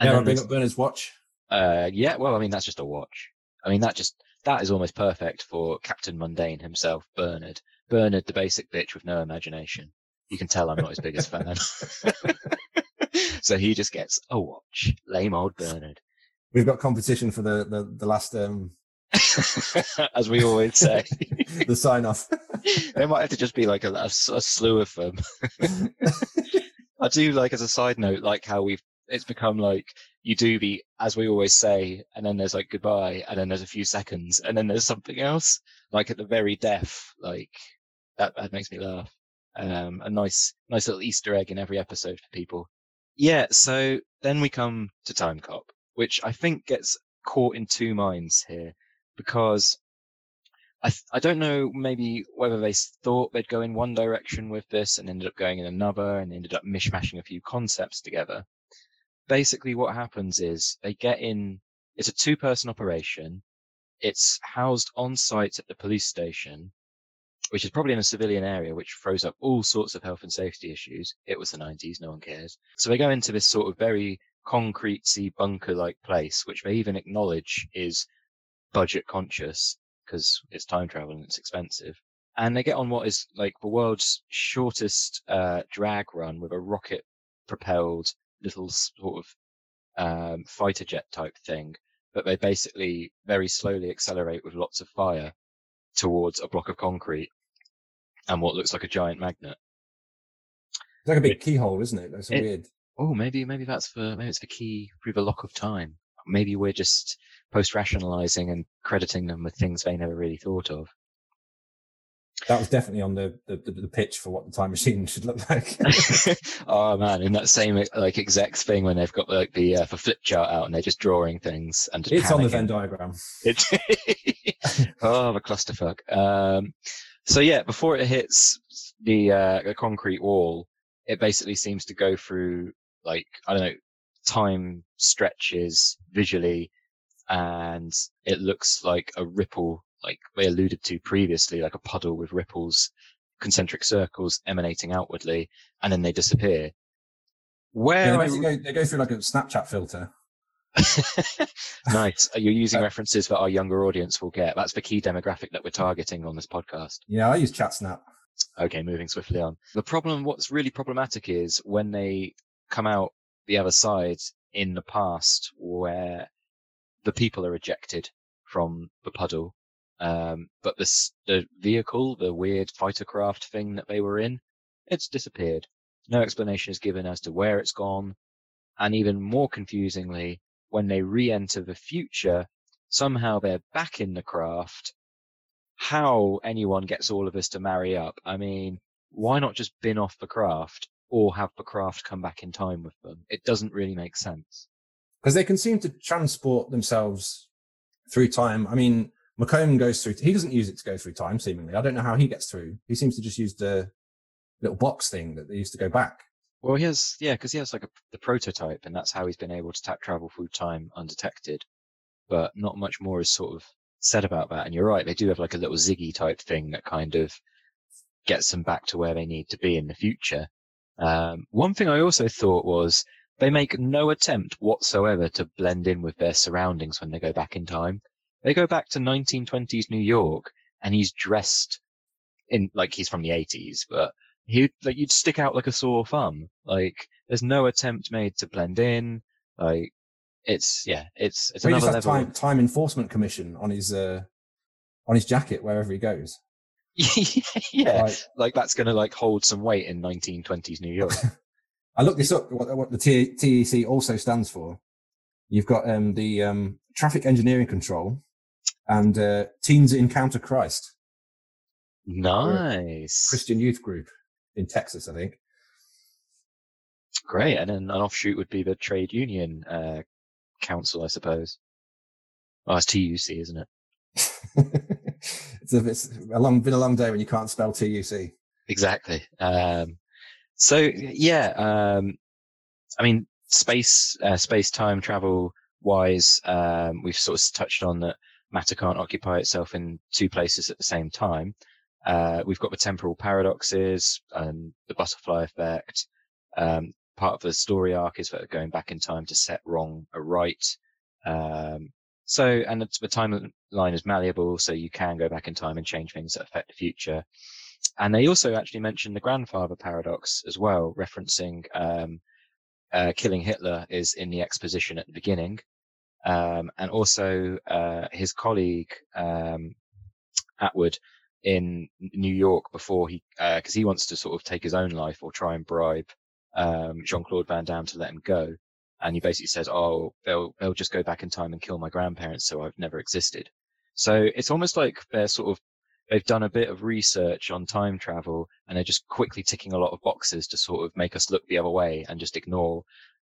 And yeah, bring up Bernard's watch. uh, yeah, well, I mean, that's just a watch. I mean, that just, that is almost perfect for Captain Mundane himself, Bernard. Bernard, the basic bitch with no imagination. You can tell I'm not his biggest fan. so he just gets a watch. Lame old Bernard. We've got competition for the the, the last um As we always say. the sign off. there might have to just be like a slew of them. I do like, as a side note, like how we've, it's become like you do the, as we always say, and then there's like goodbye, and then there's a few seconds, and then there's something else, like at the very death, like that, that makes me laugh. Um, a nice, nice little Easter egg in every episode for people. Yeah. So then we come to Time Cop, which I think gets caught in two minds here because I, th- I don't know maybe whether they thought they'd go in one direction with this and ended up going in another and ended up mishmashing a few concepts together. Basically, what happens is they get in, it's a two person operation. It's housed on site at the police station, which is probably in a civilian area, which throws up all sorts of health and safety issues. It was the 90s, no one cares. So they go into this sort of very concretey bunker like place, which they even acknowledge is budget conscious because it's time travel and it's expensive. And they get on what is like the world's shortest uh, drag run with a rocket propelled little sort of um, fighter jet type thing. But they basically very slowly accelerate with lots of fire towards a block of concrete and what looks like a giant magnet. It's like a big keyhole, isn't it? That's It- weird. Oh, maybe maybe that's for maybe it's the key through the lock of time. Maybe we're just post rationalizing and crediting them with things they never really thought of. That was definitely on the, the the the pitch for what the time machine should look like. oh man, in that same like execs thing when they've got like the uh, the flip chart out and they're just drawing things and it's on the. Venn diagram. It's oh, the clusterfuck. Um, so yeah, before it hits the uh, the concrete wall, it basically seems to go through like I don't know time stretches visually and it looks like a ripple, like we alluded to previously, like a puddle with ripples, concentric circles emanating outwardly, and then they disappear. Where Yeah, they, go, they go through like a Snapchat filter. nice. You're using references that our younger audience will get. That's the key demographic that we're targeting on this podcast. Yeah, I use ChatSnap. Okay, moving swiftly on. The problem, what's really problematic is when they come out the other side in the past where the people are ejected from the puddle. Um, but this, the vehicle, the weird fighter craft thing that they were in, it's disappeared. No explanation is given as to where it's gone. And even more confusingly, when they re-enter the future, somehow they're back in the craft. How anyone gets all of this to marry up? I mean, why not just bin off the craft or have the craft come back in time with them? It doesn't really make sense. because they can seem to transport themselves through time. I mean, McComb goes through. He doesn't use it to go through time. Seemingly, I don't know how he gets through. He seems to just use the little box thing that they used to go back. Well, he has, yeah, because he has like a, the prototype, and that's how he's been able to tap travel through time undetected. But not much more is sort of said about that. And you're right, they do have like a little Ziggy type thing that kind of gets them back to where they need to be in the future. Um, one thing I also thought was they make no attempt whatsoever to blend in with their surroundings when they go back in time. They go back to 1920s New York, and he's dressed in like he's from the 80s, but he like you'd stick out like a sore thumb. Like there's no attempt made to blend in. Like it's yeah, it's it's just another level. time time enforcement commission on his uh, on his jacket wherever he goes. yeah, Like, like that's gonna like hold some weight in 1920s New York. I looked this up. What, what the TEC also stands for. You've got um, the um, Traffic Engineering Control and uh, Teens Encounter Christ nice, Christian Youth Group in Texas, I think. great. And then an offshoot would be the trade union uh, council, I suppose. Oh, it's TUC, isn't it? it's, a, it's a long, been a long day when you can't spell TUC. Exactly. Um, so yeah, um, I mean, space, uh, space time travel wise, um, we've sort of touched on that matter can't occupy itself in two places at the same time. Uh, we've got the temporal paradoxes, and the butterfly effect. Um, part of the story arc is that going back in time to set wrong a right. Um, so, and it's, the timeline is malleable, so you can go back in time and change things that affect the future. And they also actually mention the grandfather paradox as well, referencing um, uh, killing Hitler is in the exposition at the beginning. Um, and also uh, his colleague um, Atwood in New York before he, because he wants to sort of take his own life or try and bribe um, Jean Claude Van Damme to let him go. And he basically says, "Oh, they'll they'll just go back in time and kill my grandparents, so I've never existed." So it's almost like they're sort of they've done a bit of research on time travel and they're just quickly ticking a lot of boxes to sort of make us look the other way and just ignore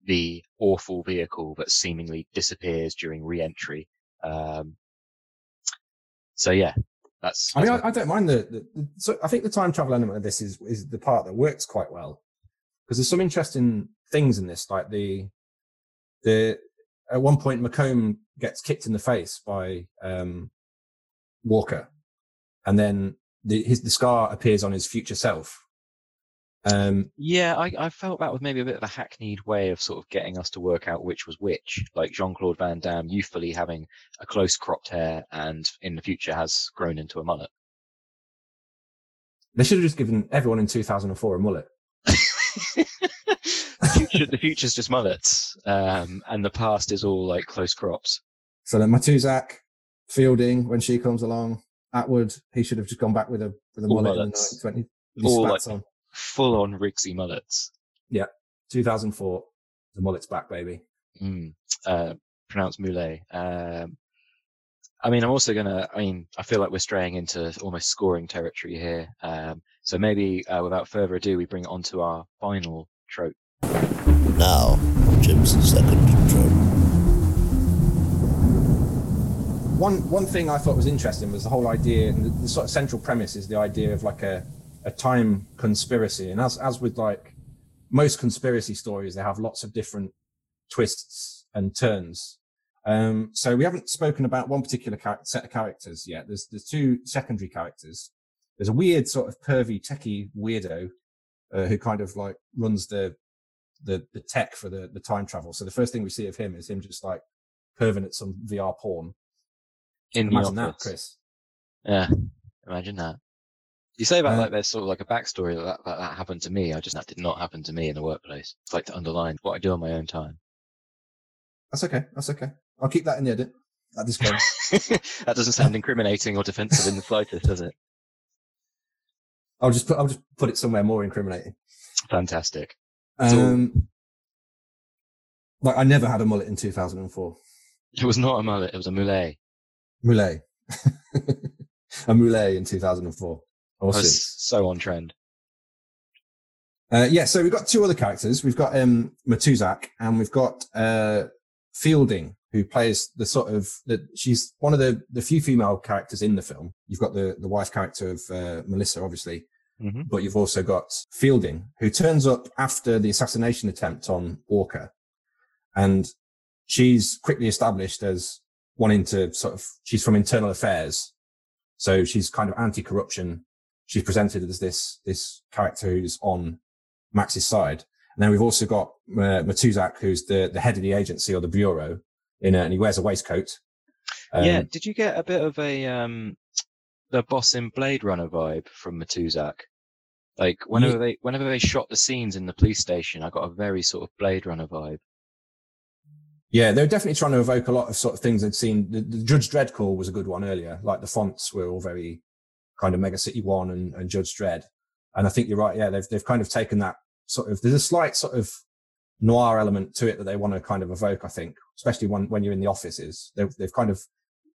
the awful vehicle that seemingly disappears during re-entry. Um, so yeah, that's. I mean, I, I don't mind the, the, the. So I think the time travel element of this is is the part that works quite well because there's some interesting things in this, like the the at one point McComb gets kicked in the face by um, Walker, and then the his the scar appears on his future self. Um, Yeah, I, I felt that was maybe a bit of a hackneyed way of sort of getting us to work out which was which. Like Jean Claude Van Damme youthfully having a close cropped hair and in the future has grown into a mullet. they should have just given everyone in 2004 a mullet. the, future, the future's just mullets, um, and the past is all like close crops. So then Matuzak, Fielding, when she comes along, Atwood, he should have just gone back with a with a All mullet mullets. in the 1920s. with All spats like- on. Full on Rigsy mullets. Yeah, 2004, the mullet's back, baby. Mm, uh, pronounced Moulet. Um, I mean, I'm also gonna. I mean, I feel like we're straying into almost scoring territory here. Um, so maybe, uh, without further ado, we bring it on to our final trope. Now, Jim's second trope. One one thing I thought was interesting was the whole idea, and the, the sort of central premise is the idea of like a a time conspiracy. And as as with like most conspiracy stories, they have lots of different twists and turns. Um, so we haven't spoken about one particular char- set of characters yet. There's there's two secondary characters. There's a weird sort of pervy techie weirdo uh, who kind of like runs the the the tech for the the time travel. So the first thing we see of him is him just like perving at some VR porn. In Imagine that. Chris. Yeah, imagine that. You say about Uh, like there's sort of like a backstory that, that that happened to me. I just that did not happen to me in the workplace. It's like to underline what I do on my own time. That's okay. That's okay. I'll keep that in the edit. That disclaimer. that doesn't sound incriminating or defensive in the slightest, does it? I'll just put I'll just put it somewhere more incriminating. Fantastic. Um, like I never had a mullet in 2004. It was not a mullet. It was a mullet. Moulet. a moulet in 2004. I Or was since. so on trend. Uh, yeah, so we've got two other characters. We've got um, Matuzak and we've got uh, Fielding, who plays the sort of the, she's one of the the few female characters in the film. You've got the the wife character of uh, Melissa, obviously, Mhm. but you've also got Fielding, who turns up after the assassination attempt on Walker, and she's quickly established as wanting to sort of she's from internal affairs, so she's kind of anti-corruption. She's presented as this this character who's on Max's side. And then we've also got uh, Matuzak, who's the, the head of the agency or the bureau, in a, and he wears a waistcoat. Um, yeah. Did you get a bit of a um the boss in Blade Runner vibe from Matuzak? Like whenever they whenever they shot the scenes in the police station, I got a very sort of Blade Runner vibe. yeah, they're definitely trying to evoke a lot of sort of things they'd seen. The, the Judge Dredd call was a good one earlier. Like the fonts were all very kind of Mega City One and, and Judge Dredd. And I think you're right. Yeah, they've they've kind of taken that sort of. There's a slight sort of noir element to it that they want to kind of evoke. I think, especially when when you're in the offices, they've they've kind of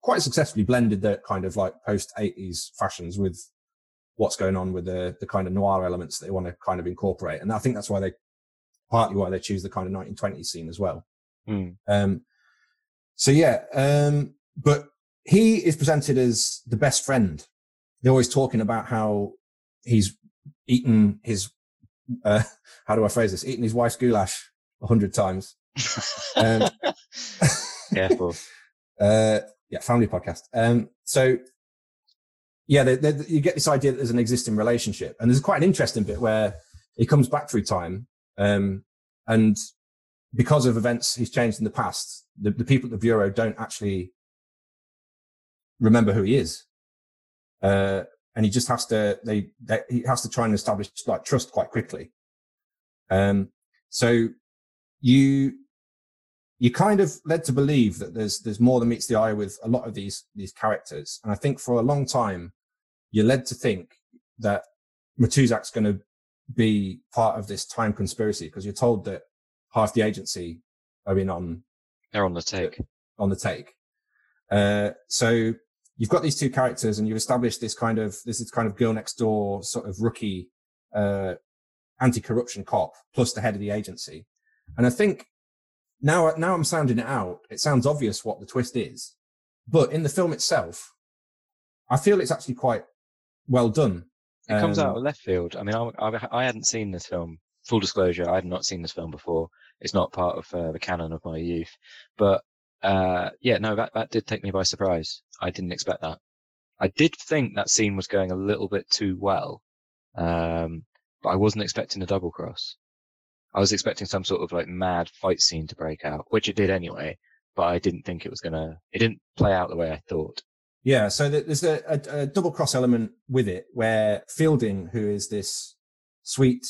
quite successfully blended that kind of like post 80s fashions with what's going on with the the kind of noir elements that they want to kind of incorporate. And I think that's why they partly why they choose the kind of 1920s scene as well. Hmm. Um, so yeah, um, but he is presented as the best friend. They're always talking about how he's eaten his, uh, how do I phrase this? Eaten his wife's goulash a hundred times. Um, Careful. uh, yeah, family podcast. Um, so yeah, they, they, you get this idea that there's an existing relationship, and there's quite an interesting bit where he comes back through time, um, and because of events he's changed in the past, the, the people at the bureau don't actually remember who he is, uh, and he just has to they, they he has to try and establish like trust quite quickly. Um, so you you kind of led to believe that there's there's more than meets the eye with a lot of these these characters, and I think for a long time you're led to think that Matuzak's going to be part of this time conspiracy because you're told that half the agency are in on They're on the take. on the take. Uh, so you've got these two characters and you've established this kind of, this is kind of girl next door sort of rookie, uh, anti-corruption cop plus the head of the agency. And I think now, now I'm sounding it out. It sounds obvious what the twist is, but in the film itself, I feel it's actually quite well done. It comes Um, out of left field. I mean, I, I, I hadn't seen this film. Full disclosure, I had not seen this film before. It's not part of uh, the canon of my youth. But uh, yeah, no, that, that did take me by surprise. I didn't expect that. I did think that scene was going a little bit too well, um, but I wasn't expecting a double cross. I was expecting some sort of like mad fight scene to break out, which it did anyway. But I didn't think it was gonna. It didn't play out the way I thought. Yeah, so there's a, a, a double cross element with it where Fielding, who is this sweet,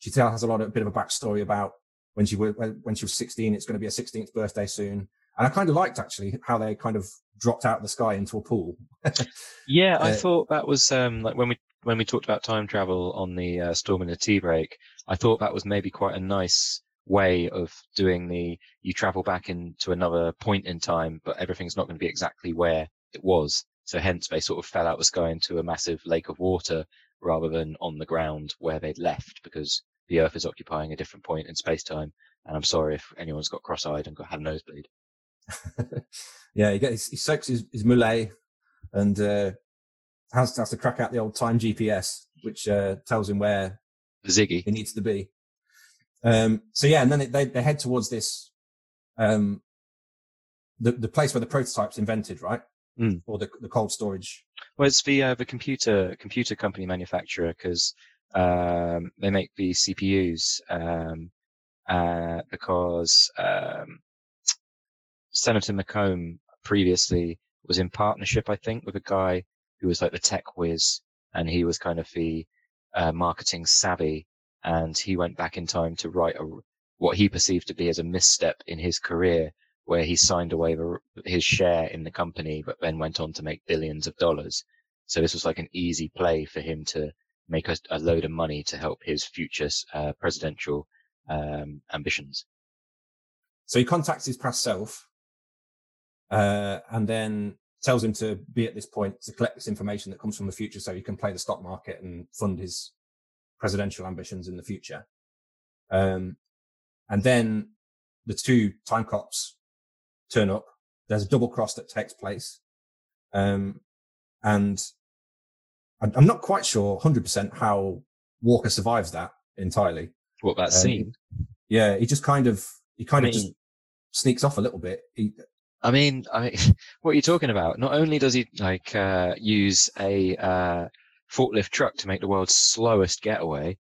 she tell has a lot of a bit of a backstory about when she was when she was 16. It's going to be her 16th birthday soon, and I kind of liked actually how they kind of dropped out of the sky into a pool. Yeah, I Uh, thought that was um, like when we when we talked about time travel on the uh, Storm in the Tea Break. I thought that was maybe quite a nice way of doing the you travel back into another point in time, but everything's not going to be exactly where it was. So hence they sort of fell out the sky into a massive lake of water rather than on the ground where they'd left because the Earth is occupying a different point in space time. And I'm sorry if anyone's got cross-eyed and got had a nosebleed. yeah, he gets he soaks his, his mullet and uh, has, has to crack out the old time GPS, which uh, tells him where Ziggy. he needs to be. Um, so yeah, and then it, they, they head towards this um, the the place where the prototype's invented, right? Mm. Or the the cold storage. Well, it's the uh, the computer computer company manufacturer because um, they make the CPUs um, uh, because um, Senator McComb previously was in partnership, I think, with a guy who was like the tech whiz, and he was kind of the uh, marketing savvy, and he went back in time to write a, what he perceived to be as a misstep in his career, where he signed away the, his share in the company, but then went on to make billions of dollars. So this was like an easy play for him to make a, a load of money to help his future uh, presidential um, ambitions. So he contacts his past self, uh, and then tells him to be at this point to collect this information that comes from the future, so he can play the stock market and fund his presidential ambitions in the future. Um, and then the two time cops turn up. There's a double cross that takes place. Um, and I'm not quite sure 100% how Walker survives that entirely. What that um, scene? Yeah, he just kind of, he kind I of just sneaks off a little bit. He, I mean, I mean, what are you talking about? Not only does he like uh, use a uh, forklift truck to make the world's slowest getaway,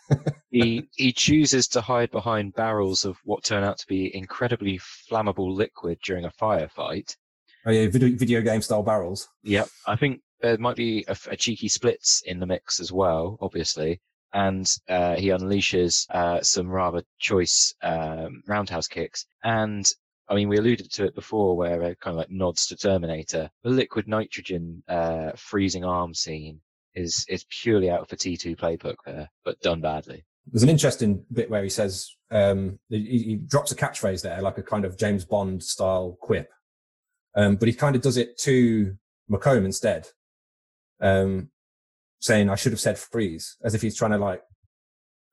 he he chooses to hide behind barrels of what turn out to be incredibly flammable liquid during a firefight. Oh yeah, video, video game style barrels. Yep, I think there might be a, a cheeky splits in the mix as well, obviously. And uh, he unleashes uh, some rather choice um, roundhouse kicks. And I mean, we alluded to it before, where it kind of like nods to Terminator. The liquid nitrogen uh, freezing arm scene is is purely out of the T2 playbook there, but done badly. There's an interesting bit where he says um, he, he, drops a catchphrase there, like a kind of James Bond style quip, um, but he kind of does it to McComb instead, um, saying I should have said freeze, as if he's trying to like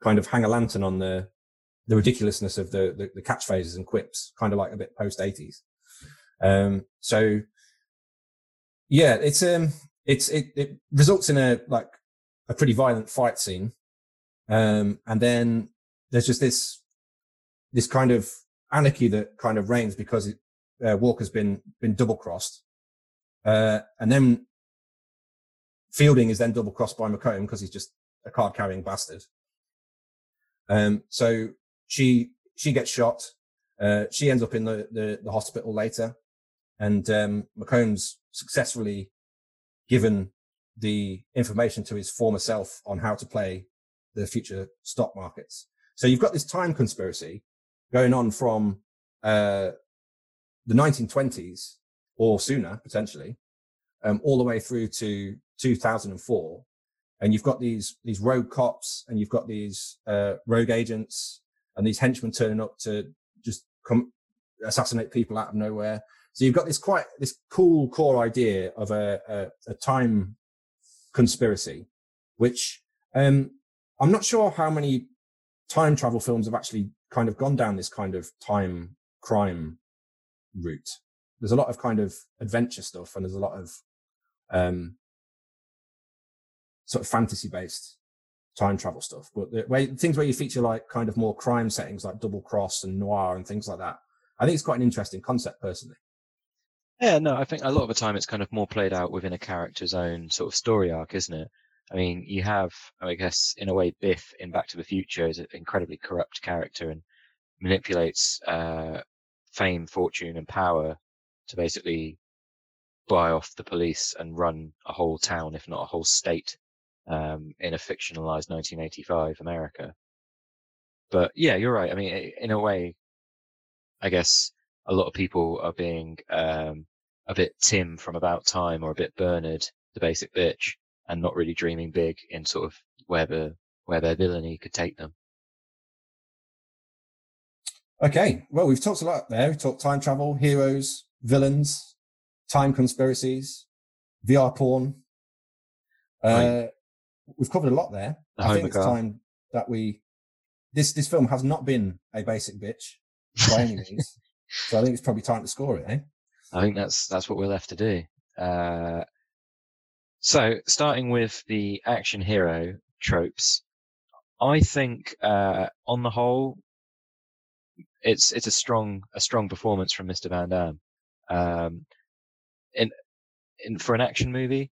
kind of hang a lantern on the the ridiculousness of the, the, the catchphrases and quips, kind of like a bit post 80s. Um, so yeah, it's um it's it, it results in a like a pretty violent fight scene um, and then there's just this, this kind of anarchy that kind of reigns because it, uh, Walker's been, been double crossed. Uh, and then Fielding is then double crossed by McComb because he's just a card carrying bastard. Um, so she, she gets shot. Uh, she ends up in the, the, the hospital later and, um, McComb's successfully given the information to his former self on how to play the future stock markets. So you've got this time conspiracy going on from uh, the 1920s or sooner potentially, um, all the way through to 2004. And you've got these these rogue cops, and you've got these uh, rogue agents, and these henchmen turning up to just come assassinate people out of nowhere. So you've got this quite this cool core idea of a, a, a time conspiracy, which um, I'm not sure how many time travel films have actually kind of gone down this kind of time crime route. There's a lot of kind of adventure stuff and there's a lot of, um, sort of fantasy based time travel stuff, but the way, things where you feature like kind of more crime settings like double cross and noir and things like that. I think it's quite an interesting concept personally. Yeah, no, I think a lot of the time it's kind of more played out within a character's own sort of story arc, isn't it? I mean, you have, I guess, in a way, Biff in Back to the Future is an incredibly corrupt character and manipulates uh, fame, fortune, and power to basically buy off the police and run a whole town, if not a whole state, um, in a fictionalized 1985 America. But yeah, you're right. I mean, in a way, I guess a lot of people are being um, a bit Tim from About Time or a bit Bernard, the basic bitch, and not really dreaming big in sort of where the where their villainy could take them. Okay, well, we've talked a lot there. We've talked time travel, heroes, villains, time conspiracies, VR porn. Uh, We've covered a lot there. The I think it's time that we this this film has not been a basic bitch by any means. so I think it's probably time to score it, eh? I think that's that's what we're left to do. Uh, so, starting with the action hero tropes, I think, uh, on the whole, it's it's a strong a strong performance from Mr. Van Damme. Um, in in for an action movie,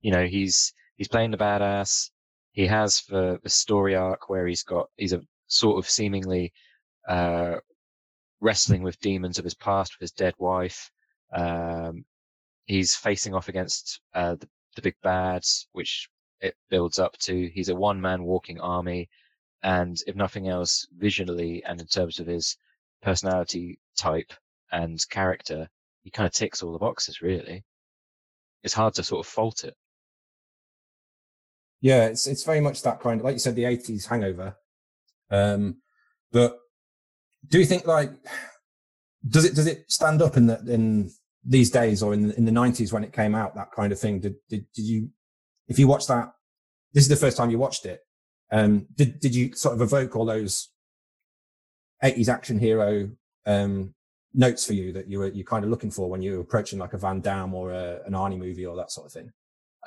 you know, he's he's playing the badass. He has the the story arc where he's got he's a sort of seemingly uh, wrestling with demons of his past with his dead wife. Um, he's facing off against uh, the, the big bads, which it builds up to. He's a one man walking army. And if nothing else, visually and in terms of his personality type and character, he kind of ticks all the boxes, really. It's hard to sort of fault it. Yeah, it's it's very much that kind of like you said, the eighties hangover. Um, but do you think like does it does it stand up in the in these days or in in the nineties when it came out that kind of thing? Did did did you if you watch that? This is the first time you watched it. Um, did did you sort of evoke all those eighties action hero um, notes for you that you were you kind of looking for when you were approaching like a Van Damme or a, an Arnie movie or that sort of thing?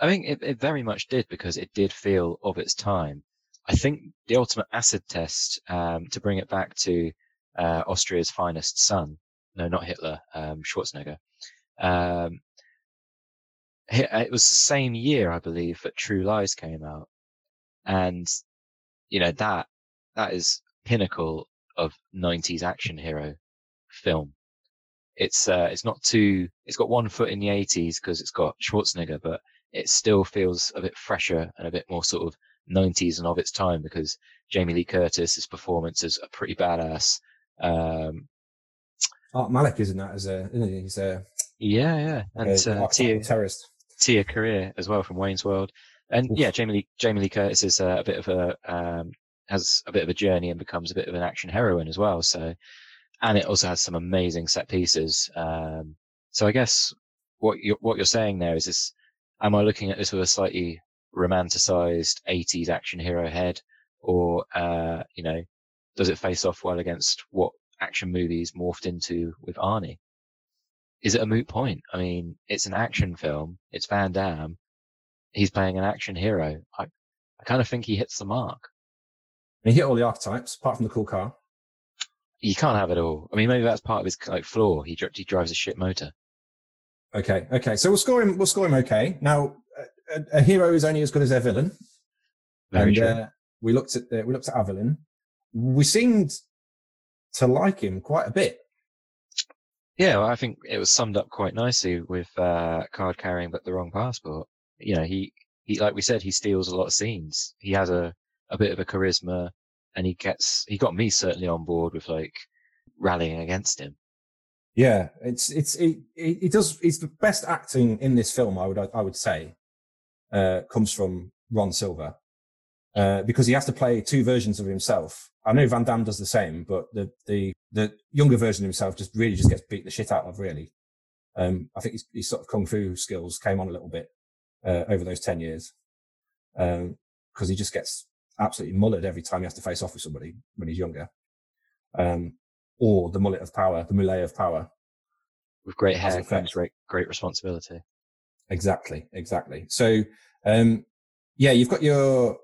I think it, it very much did because it did feel of its time. I think the ultimate acid test, um, to bring it back to uh, Austria's finest son, no, not Hitler, um, Schwarzenegger. Um, it was the same year, I believe, that True Lies came out, and you know that that is pinnacle of '90s action hero film. It's uh, it's not too. It's got one foot in the '80s because it's got Schwarzenegger, but it still feels a bit fresher and a bit more sort of 90s and of its time because Jamie Lee Curtis's performance is a pretty badass. Um, Art Malik isn't that as a isn't he? He's a yeah yeah and a, uh, Tia terrorist Tia Carrere as well from Wayne's World and Oof. yeah Jamie Lee Jamie Lee Curtis is a, a bit of a um, has a bit of a journey and becomes a bit of an action heroine as well so and it also has some amazing set pieces um, so I guess what you're what you're saying there is this am I looking at this with a slightly romanticized 80s action hero head? Or uh, you know does it face off well against what action movies morphed into with Arnie? Is it a moot point? I mean it's an action film. It's Van Damme. He's playing an action hero. I, I kind of think he hits the mark. He hit all the archetypes apart from the cool car. You can't have it all. I mean maybe that's part of his like flaw. He, he drives a shit motor Okay, okay. So we'll score him. We'll score him. Okay. Now, a, a hero is only as good as their villain. Very and true. Uh, we looked at the, we looked at our villain. We seemed to like him quite a bit. Yeah, well, I think it was summed up quite nicely with uh, card carrying but the wrong passport. You know, he he like we said, he steals a lot of scenes. He has a a bit of a charisma, and he gets he got me certainly on board with like rallying against him. Yeah, it's it's it, it, does it's the best acting in this film. I would I would say uh, comes from Ron Silver uh, because he has to play two versions of himself. I know Van Damme does the same, but the the the younger version of himself just really just gets beat the shit out of. Really, um, I think his, his, sort of kung fu skills came on a little bit uh, over those ten years because um, he just gets absolutely mullered every time he has to face off with somebody when he's younger. Um, or the mullet of power, the mullet of power. With great hair comes great, great responsibility. Exactly, exactly. So, um, yeah, you've got your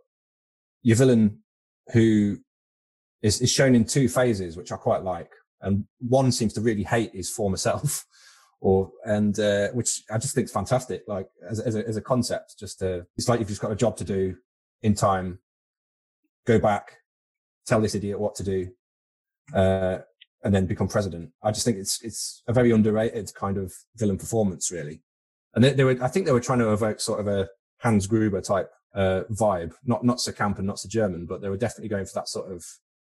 your villain who is, is shown in two phases, which I quite like, and one seems to really hate his former self, or and uh, which I just think is fantastic. Like as as a, as a concept, just uh, it's like you've just got a job to do in time. Go back, tell this idiot what to do, uh, and then become president. I just think it's it's a very underrated kind of villain performance, really. And they, they were, I think they were trying to evoke sort of a Hans Gruber type uh, vibe, not not so camp and not so German, but they were definitely going for that sort of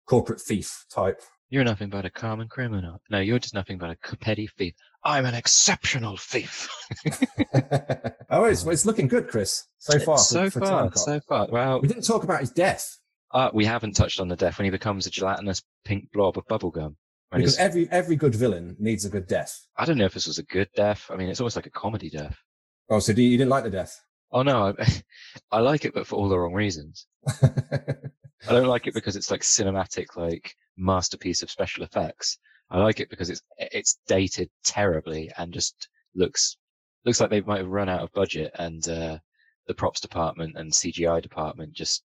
corporate thief type. You're nothing but a common criminal. No, you're just nothing but a petty thief. I'm an exceptional thief. oh, it's, it's looking good, Chris. So far, so for, far, so far. Well, we didn't talk about his death. Uh, we haven't touched on the death when he becomes a gelatinous pink blob of bubblegum. Because every every good villain needs a good death. I don't know if this was a good death. I mean, it's almost like a comedy death. Oh, so do you, you didn't like the death? Oh no, I, I like it, but for all the wrong reasons. I don't like it because it's like cinematic, like masterpiece of special effects. I like it because it's it's dated terribly and just looks looks like they might have run out of budget and uh, the props department and CGI department just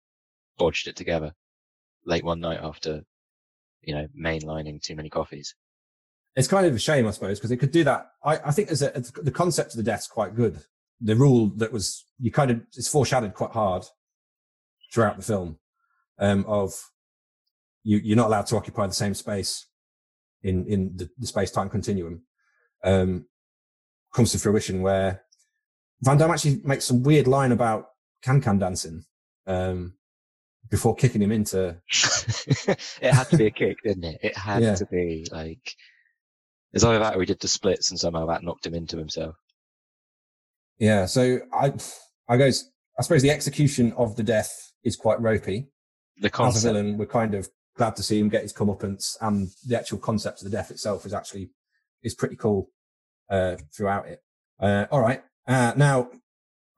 bodged it together late one night after you know, mainlining too many coffees. It's kind of a shame, I suppose, because it could do that. I, I think as a, the concept of the death's quite good. The rule that was, you kind of, it's foreshadowed quite hard throughout the film, um, of you, you're not allowed to occupy the same space in, in the, the space time continuum. Um, comes to fruition where Van Damme actually makes some weird line about can-can dancing, um, before kicking him into. it had to be a kick, didn't it? It had yeah. to be like, it's either that or he did the splits and somehow that knocked him into himself. Yeah. So I, I goes, I suppose the execution of the death is quite ropey. The concept. As a villain, we're kind of glad to see him get his comeuppance and the actual concept of the death itself is actually, is pretty cool, uh, throughout it. Uh, all right. Uh, now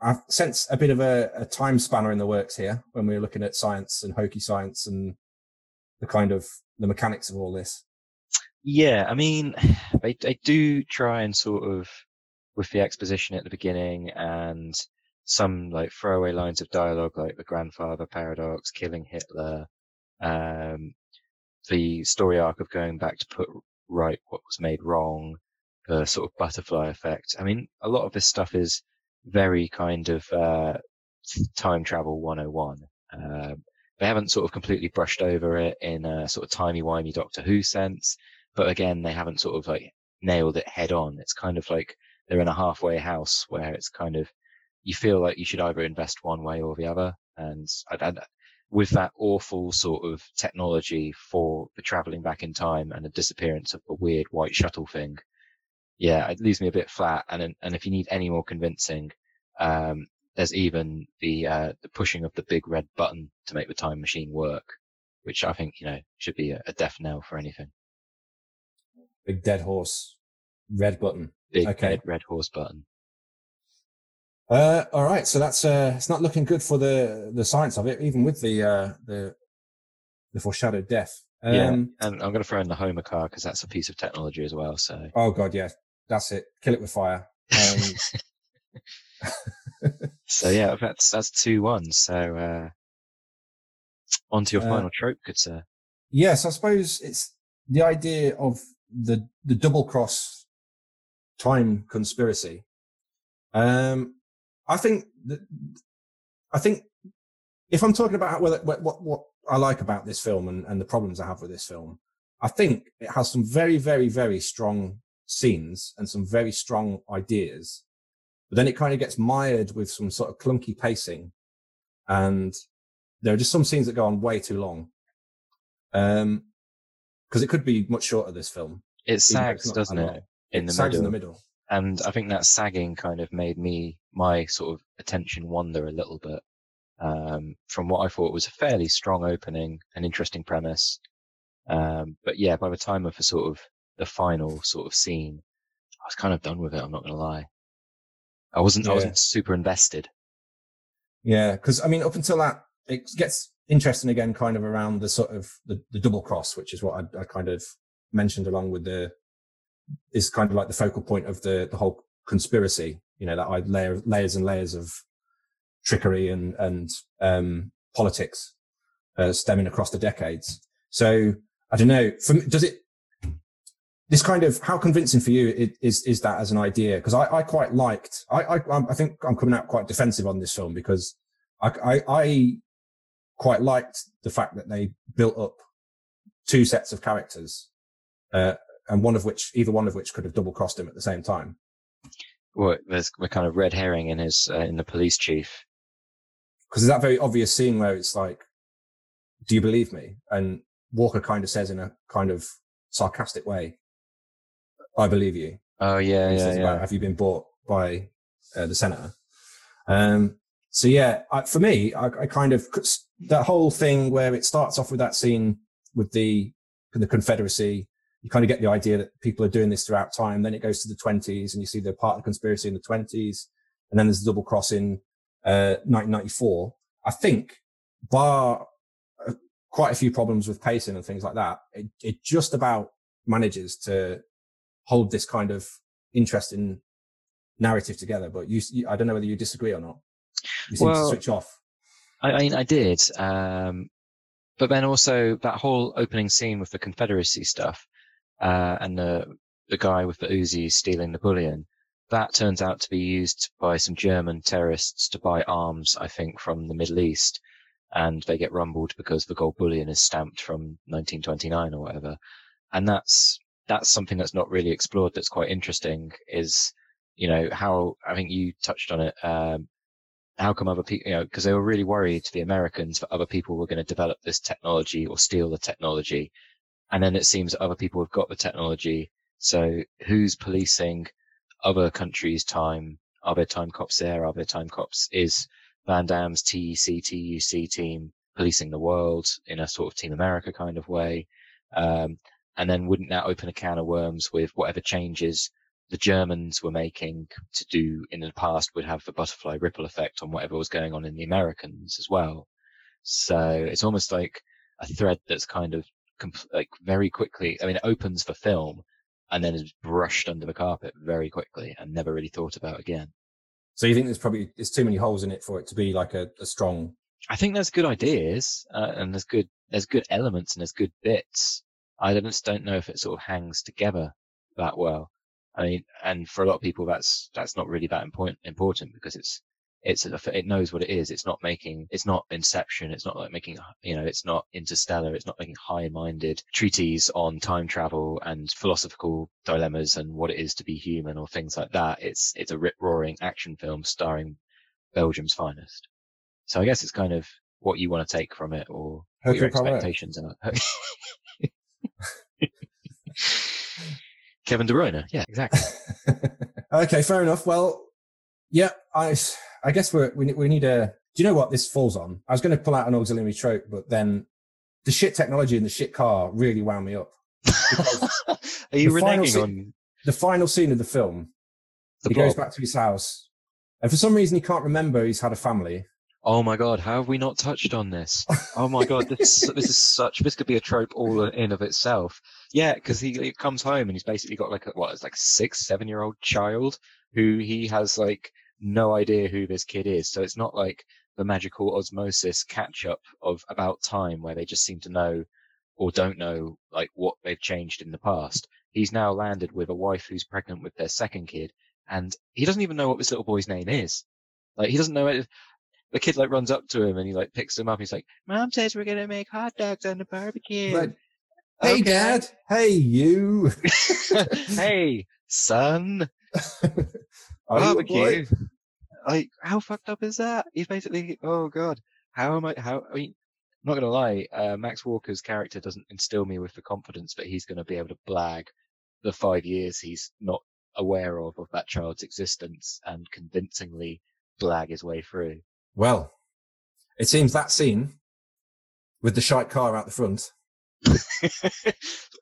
I sense a bit of a, a, time spanner in the works here when we are looking at science and hokey science and the kind of the mechanics of all this. Yeah, I mean, they they do try and sort of with the exposition at the beginning and some like throwaway lines of dialogue like the grandfather paradox, killing Hitler, um, the story arc of going back to put right what was made wrong, the sort of butterfly effect. I mean, a lot of this stuff is very kind of uh, time travel 101. Um, they haven't sort of completely brushed over it in a sort of timey-wimey Doctor Who sense, but again, they haven't sort of like nailed it head on. It's kind of like they're in a halfway house where it's kind of you feel like you should either invest one way or the other. And I, I, with that awful sort of technology for the traveling back in time and the disappearance of the weird white shuttle thing, yeah, it leaves me a bit flat. And and if you need any more convincing, um, there's even the uh, the pushing of the big red button to make the time machine work, which I think you know should be a, a death knell for anything. Big dead horse, red button. Big okay. dead red horse button. Uh, all right, so that's uh, it's not looking good for the the science of it, even with the uh, the the foreshadowed death. Um, yeah, and I'm going to throw in the Homer car because that's a piece of technology as well. So. Oh god, yeah, that's it. Kill it with fire. Um, so yeah, that's that's two one. So uh, on to your uh, final trope, good sir. Yes, I suppose it's the idea of the the double cross time conspiracy. Um, I think that I think if I'm talking about what what what I like about this film and, and the problems I have with this film, I think it has some very very very strong scenes and some very strong ideas, but then it kind of gets mired with some sort of clunky pacing, and there are just some scenes that go on way too long. Um, because it could be much shorter. This film. It sags, doesn't it? In it the sags middle. in the middle. And I think that sagging kind of made me my sort of attention wander a little bit um, from what I thought was a fairly strong opening, an interesting premise. Um, but yeah, by the time of the sort of the final sort of scene, I was kind of done with it. I'm not going to lie. I wasn't, yeah. I wasn't super invested. Yeah. Cause I mean, up until that, it gets interesting again, kind of around the sort of the, the double cross, which is what I, I kind of mentioned along with the, is kind of like the focal point of the, the whole conspiracy, you know, that I layer, layers and layers of trickery and, and, um, politics, uh, stemming across the decades. So I don't know, for me, does it, this kind of how convincing for you is is that as an idea? Because I, I quite liked. I, I I think I'm coming out quite defensive on this film because I, I, I quite liked the fact that they built up two sets of characters, uh, and one of which, either one of which, could have double crossed him at the same time. Well, there's a kind of red herring in his uh, in the police chief. Because there's that very obvious scene where it's like, "Do you believe me?" And Walker kind of says in a kind of sarcastic way, "I believe you." Oh yeah, yeah, yeah. About, Have you been bought by uh, the senator? Um, so yeah, I, for me, I, I, kind of that whole thing where it starts off with that scene with the the Confederacy. You kind of get the idea that people are doing this throughout time. Then it goes to the twenties, and you see the part of the conspiracy in the twenties, and then there's the double cross in uh, 1994. I think, bar uh, quite a few problems with pacing and things like that, it, it just about manages to hold this kind of interesting narrative together. But you, you I don't know whether you disagree or not. You seem well, to switch off. I, I mean, I did. Um, but then also that whole opening scene with the Confederacy stuff, uh, and the the guy with the Uzi stealing the bullion, that turns out to be used by some German terrorists to buy arms, I think, from the Middle East. And they get rumbled because the gold bullion is stamped from 1929 or whatever. And that's, that's something that's not really explored that's quite interesting is, you know, how, I think you touched on it, um, how come other people, you know, because they were really worried, to the Americans, that other people were going to develop this technology or steal the technology. And then it seems other people have got the technology. So who's policing other countries' time? Are there time cops there? Are there time cops? Is Van Damme's TEC, TUC team policing the world in a sort of Team America kind of way? Um, and then wouldn't that open a can of worms with whatever changes the Germans were making to do in the past would have the butterfly ripple effect on whatever was going on in the Americans as well. So it's almost like a thread that's kind of comp- like very quickly. I mean, it opens for film and then is brushed under the carpet very quickly and never really thought about again. So you think there's probably there's too many holes in it for it to be like a, a strong. I think there's good ideas uh, and there's good there's good elements and there's good bits. I just don't know if it sort of hangs together that well. I mean, and for a lot of people, that's that's not really that important important because it's it's it knows what it is. It's not making it's not Inception. It's not like making you know it's not Interstellar. It's not making high-minded treatises on time travel and philosophical dilemmas and what it is to be human or things like that. It's it's a rip roaring action film starring Belgium's finest. So I guess it's kind of what you want to take from it or your expectations are. Kevin De Bruyne. Yeah, exactly. okay, fair enough. Well, yeah, I I guess we we we need a. Do you know what this falls on? I was going to pull out an auxiliary trope, but then the shit technology in the shit car really wound me up. Are you reneging on the final scene of the film? The he goes back to his house, and for some reason he can't remember he's had a family. Oh my god, how have we not touched on this? Oh my god, this this is such this could be a trope all in of itself. Yeah, because he, he, comes home and he's basically got like a what, it's like six, seven year old child who he has like no idea who this kid is. So it's not like the magical osmosis catch up of about time where they just seem to know or don't know like what they've changed in the past. He's now landed with a wife who's pregnant with their second kid and he doesn't even know what this little boy's name is. Like he doesn't know it the kid like runs up to him and he like picks him up. He's like, "Mom says we're gonna make hot dogs on the barbecue." Like, hey, okay. Dad. Hey, you. hey, son. barbecue. Like, how fucked up is that? He's basically, oh god, how am I? How I mean, I'm not gonna lie. Uh, Max Walker's character doesn't instill me with the confidence that he's gonna be able to blag the five years he's not aware of of that child's existence and convincingly blag his way through. Well, it seems that scene with the shite car out the front.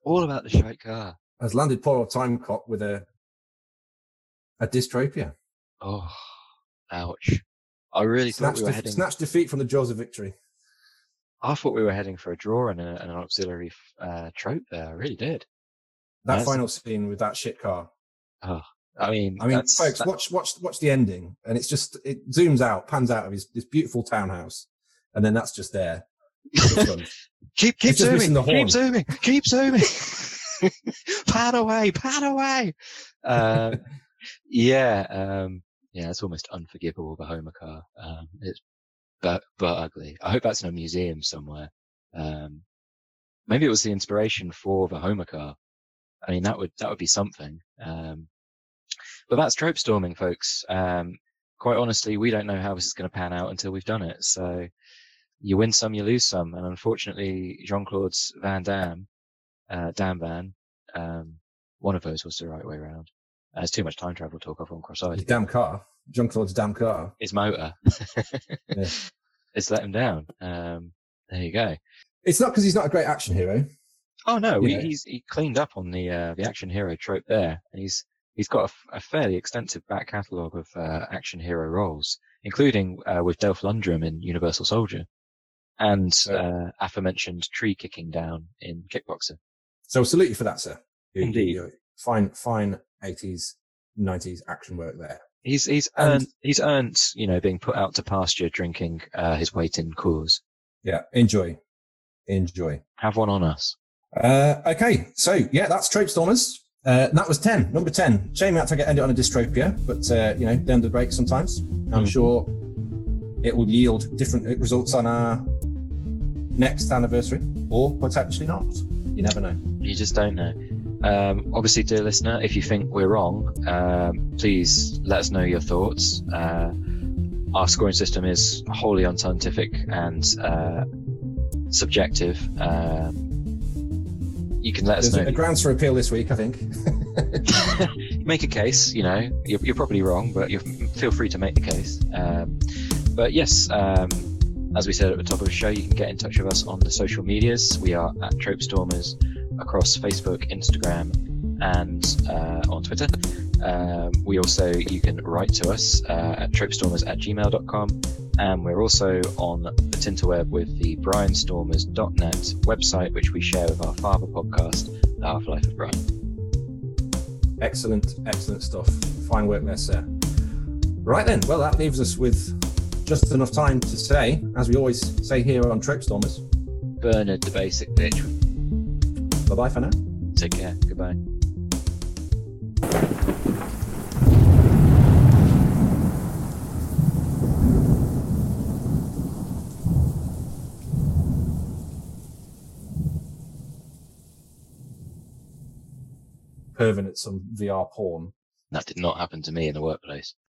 all about the shite car. Has landed poor old time cop with a a dystropia. Oh, ouch! I really snatched thought we were heading snatched defeat from the jaws of victory. I thought we were heading for a draw and, a, and an auxiliary uh, trope there. I really did. That That's... final scene with that shit car. Oh, I mean, I mean, folks, that... watch watch watch the ending, and it's just it zooms out, pans out of his this beautiful townhouse, and then that's just there. keep keep zooming, keep zooming, keep zooming. pan away, pan away. Uh, yeah, um, yeah, it's almost unforgivable. The Homer car, um, it's but but ugly. I hope that's in a museum somewhere. Um, maybe it was the inspiration for the Homer car. I mean, that would that would be something. Um, but that's trope storming, folks. Um, quite honestly, we don't know how this is going to pan out until we've done it. So you win some, you lose some. And unfortunately, Jean Claude's Van Damme, uh, Dan Van, um, one of those was the right way around. Uh, there's too much time travel talk off on cross-eyed. Damn car. Jean Claude's damn car. His motor. yeah. It's let him down. Um, there you go. It's not because he's not a great action hero. Oh no, we, he's he cleaned up on the uh, the action hero trope there, and he's he's got a, a fairly extensive back catalogue of uh, action hero roles, including uh, with Dolph Lundgren in Universal Soldier, and uh, aforementioned tree kicking down in Kickboxer. So salute you for that, sir. You, Indeed, you, fine, fine, eighties, nineties action work there. He's he's and, earned he's earned you know being put out to pasture drinking uh, his weight in Coors. Yeah, enjoy. enjoy. Have one on us. Uh, okay, so yeah, that's Trope Stormers. Uh, that was 10, number 10. Shame we had to get ended on a dystropia, but uh, you know, the end of the break sometimes. I'm Mhm. sure it will yield different results on our next anniversary, or potentially not. You never know. You just don't know. Um, obviously, dear listener, if you think we're wrong, um, please let us know your thoughts. Uh, our scoring system is wholly unscientific and uh, subjective. Um, you can let us There's know. a grounds for appeal this week, I think. make a case. You know, you're, you're probably wrong, but you feel free to make the case. Um, but yes, um, as we said at the top of the show, you can get in touch with us on the social medias. We are at Trope Stormers across Facebook, Instagram, and uh, on Twitter. Um, we also, you can write to us uh, at tropestormers at gmail.com. And we're also on the Tinterweb with the brianstormers.net website, which we share with our father podcast, The Half Life of Brian. excellent, excellent stuff. Fine work there, sir. Right then, well, that leaves us with just enough time to say, as we always say here on Trope Stormers, Bernard, the basic bitch. bye bye for now. Take care. Goodbye. Pervin at some VR porn. That did not happen to me in the workplace.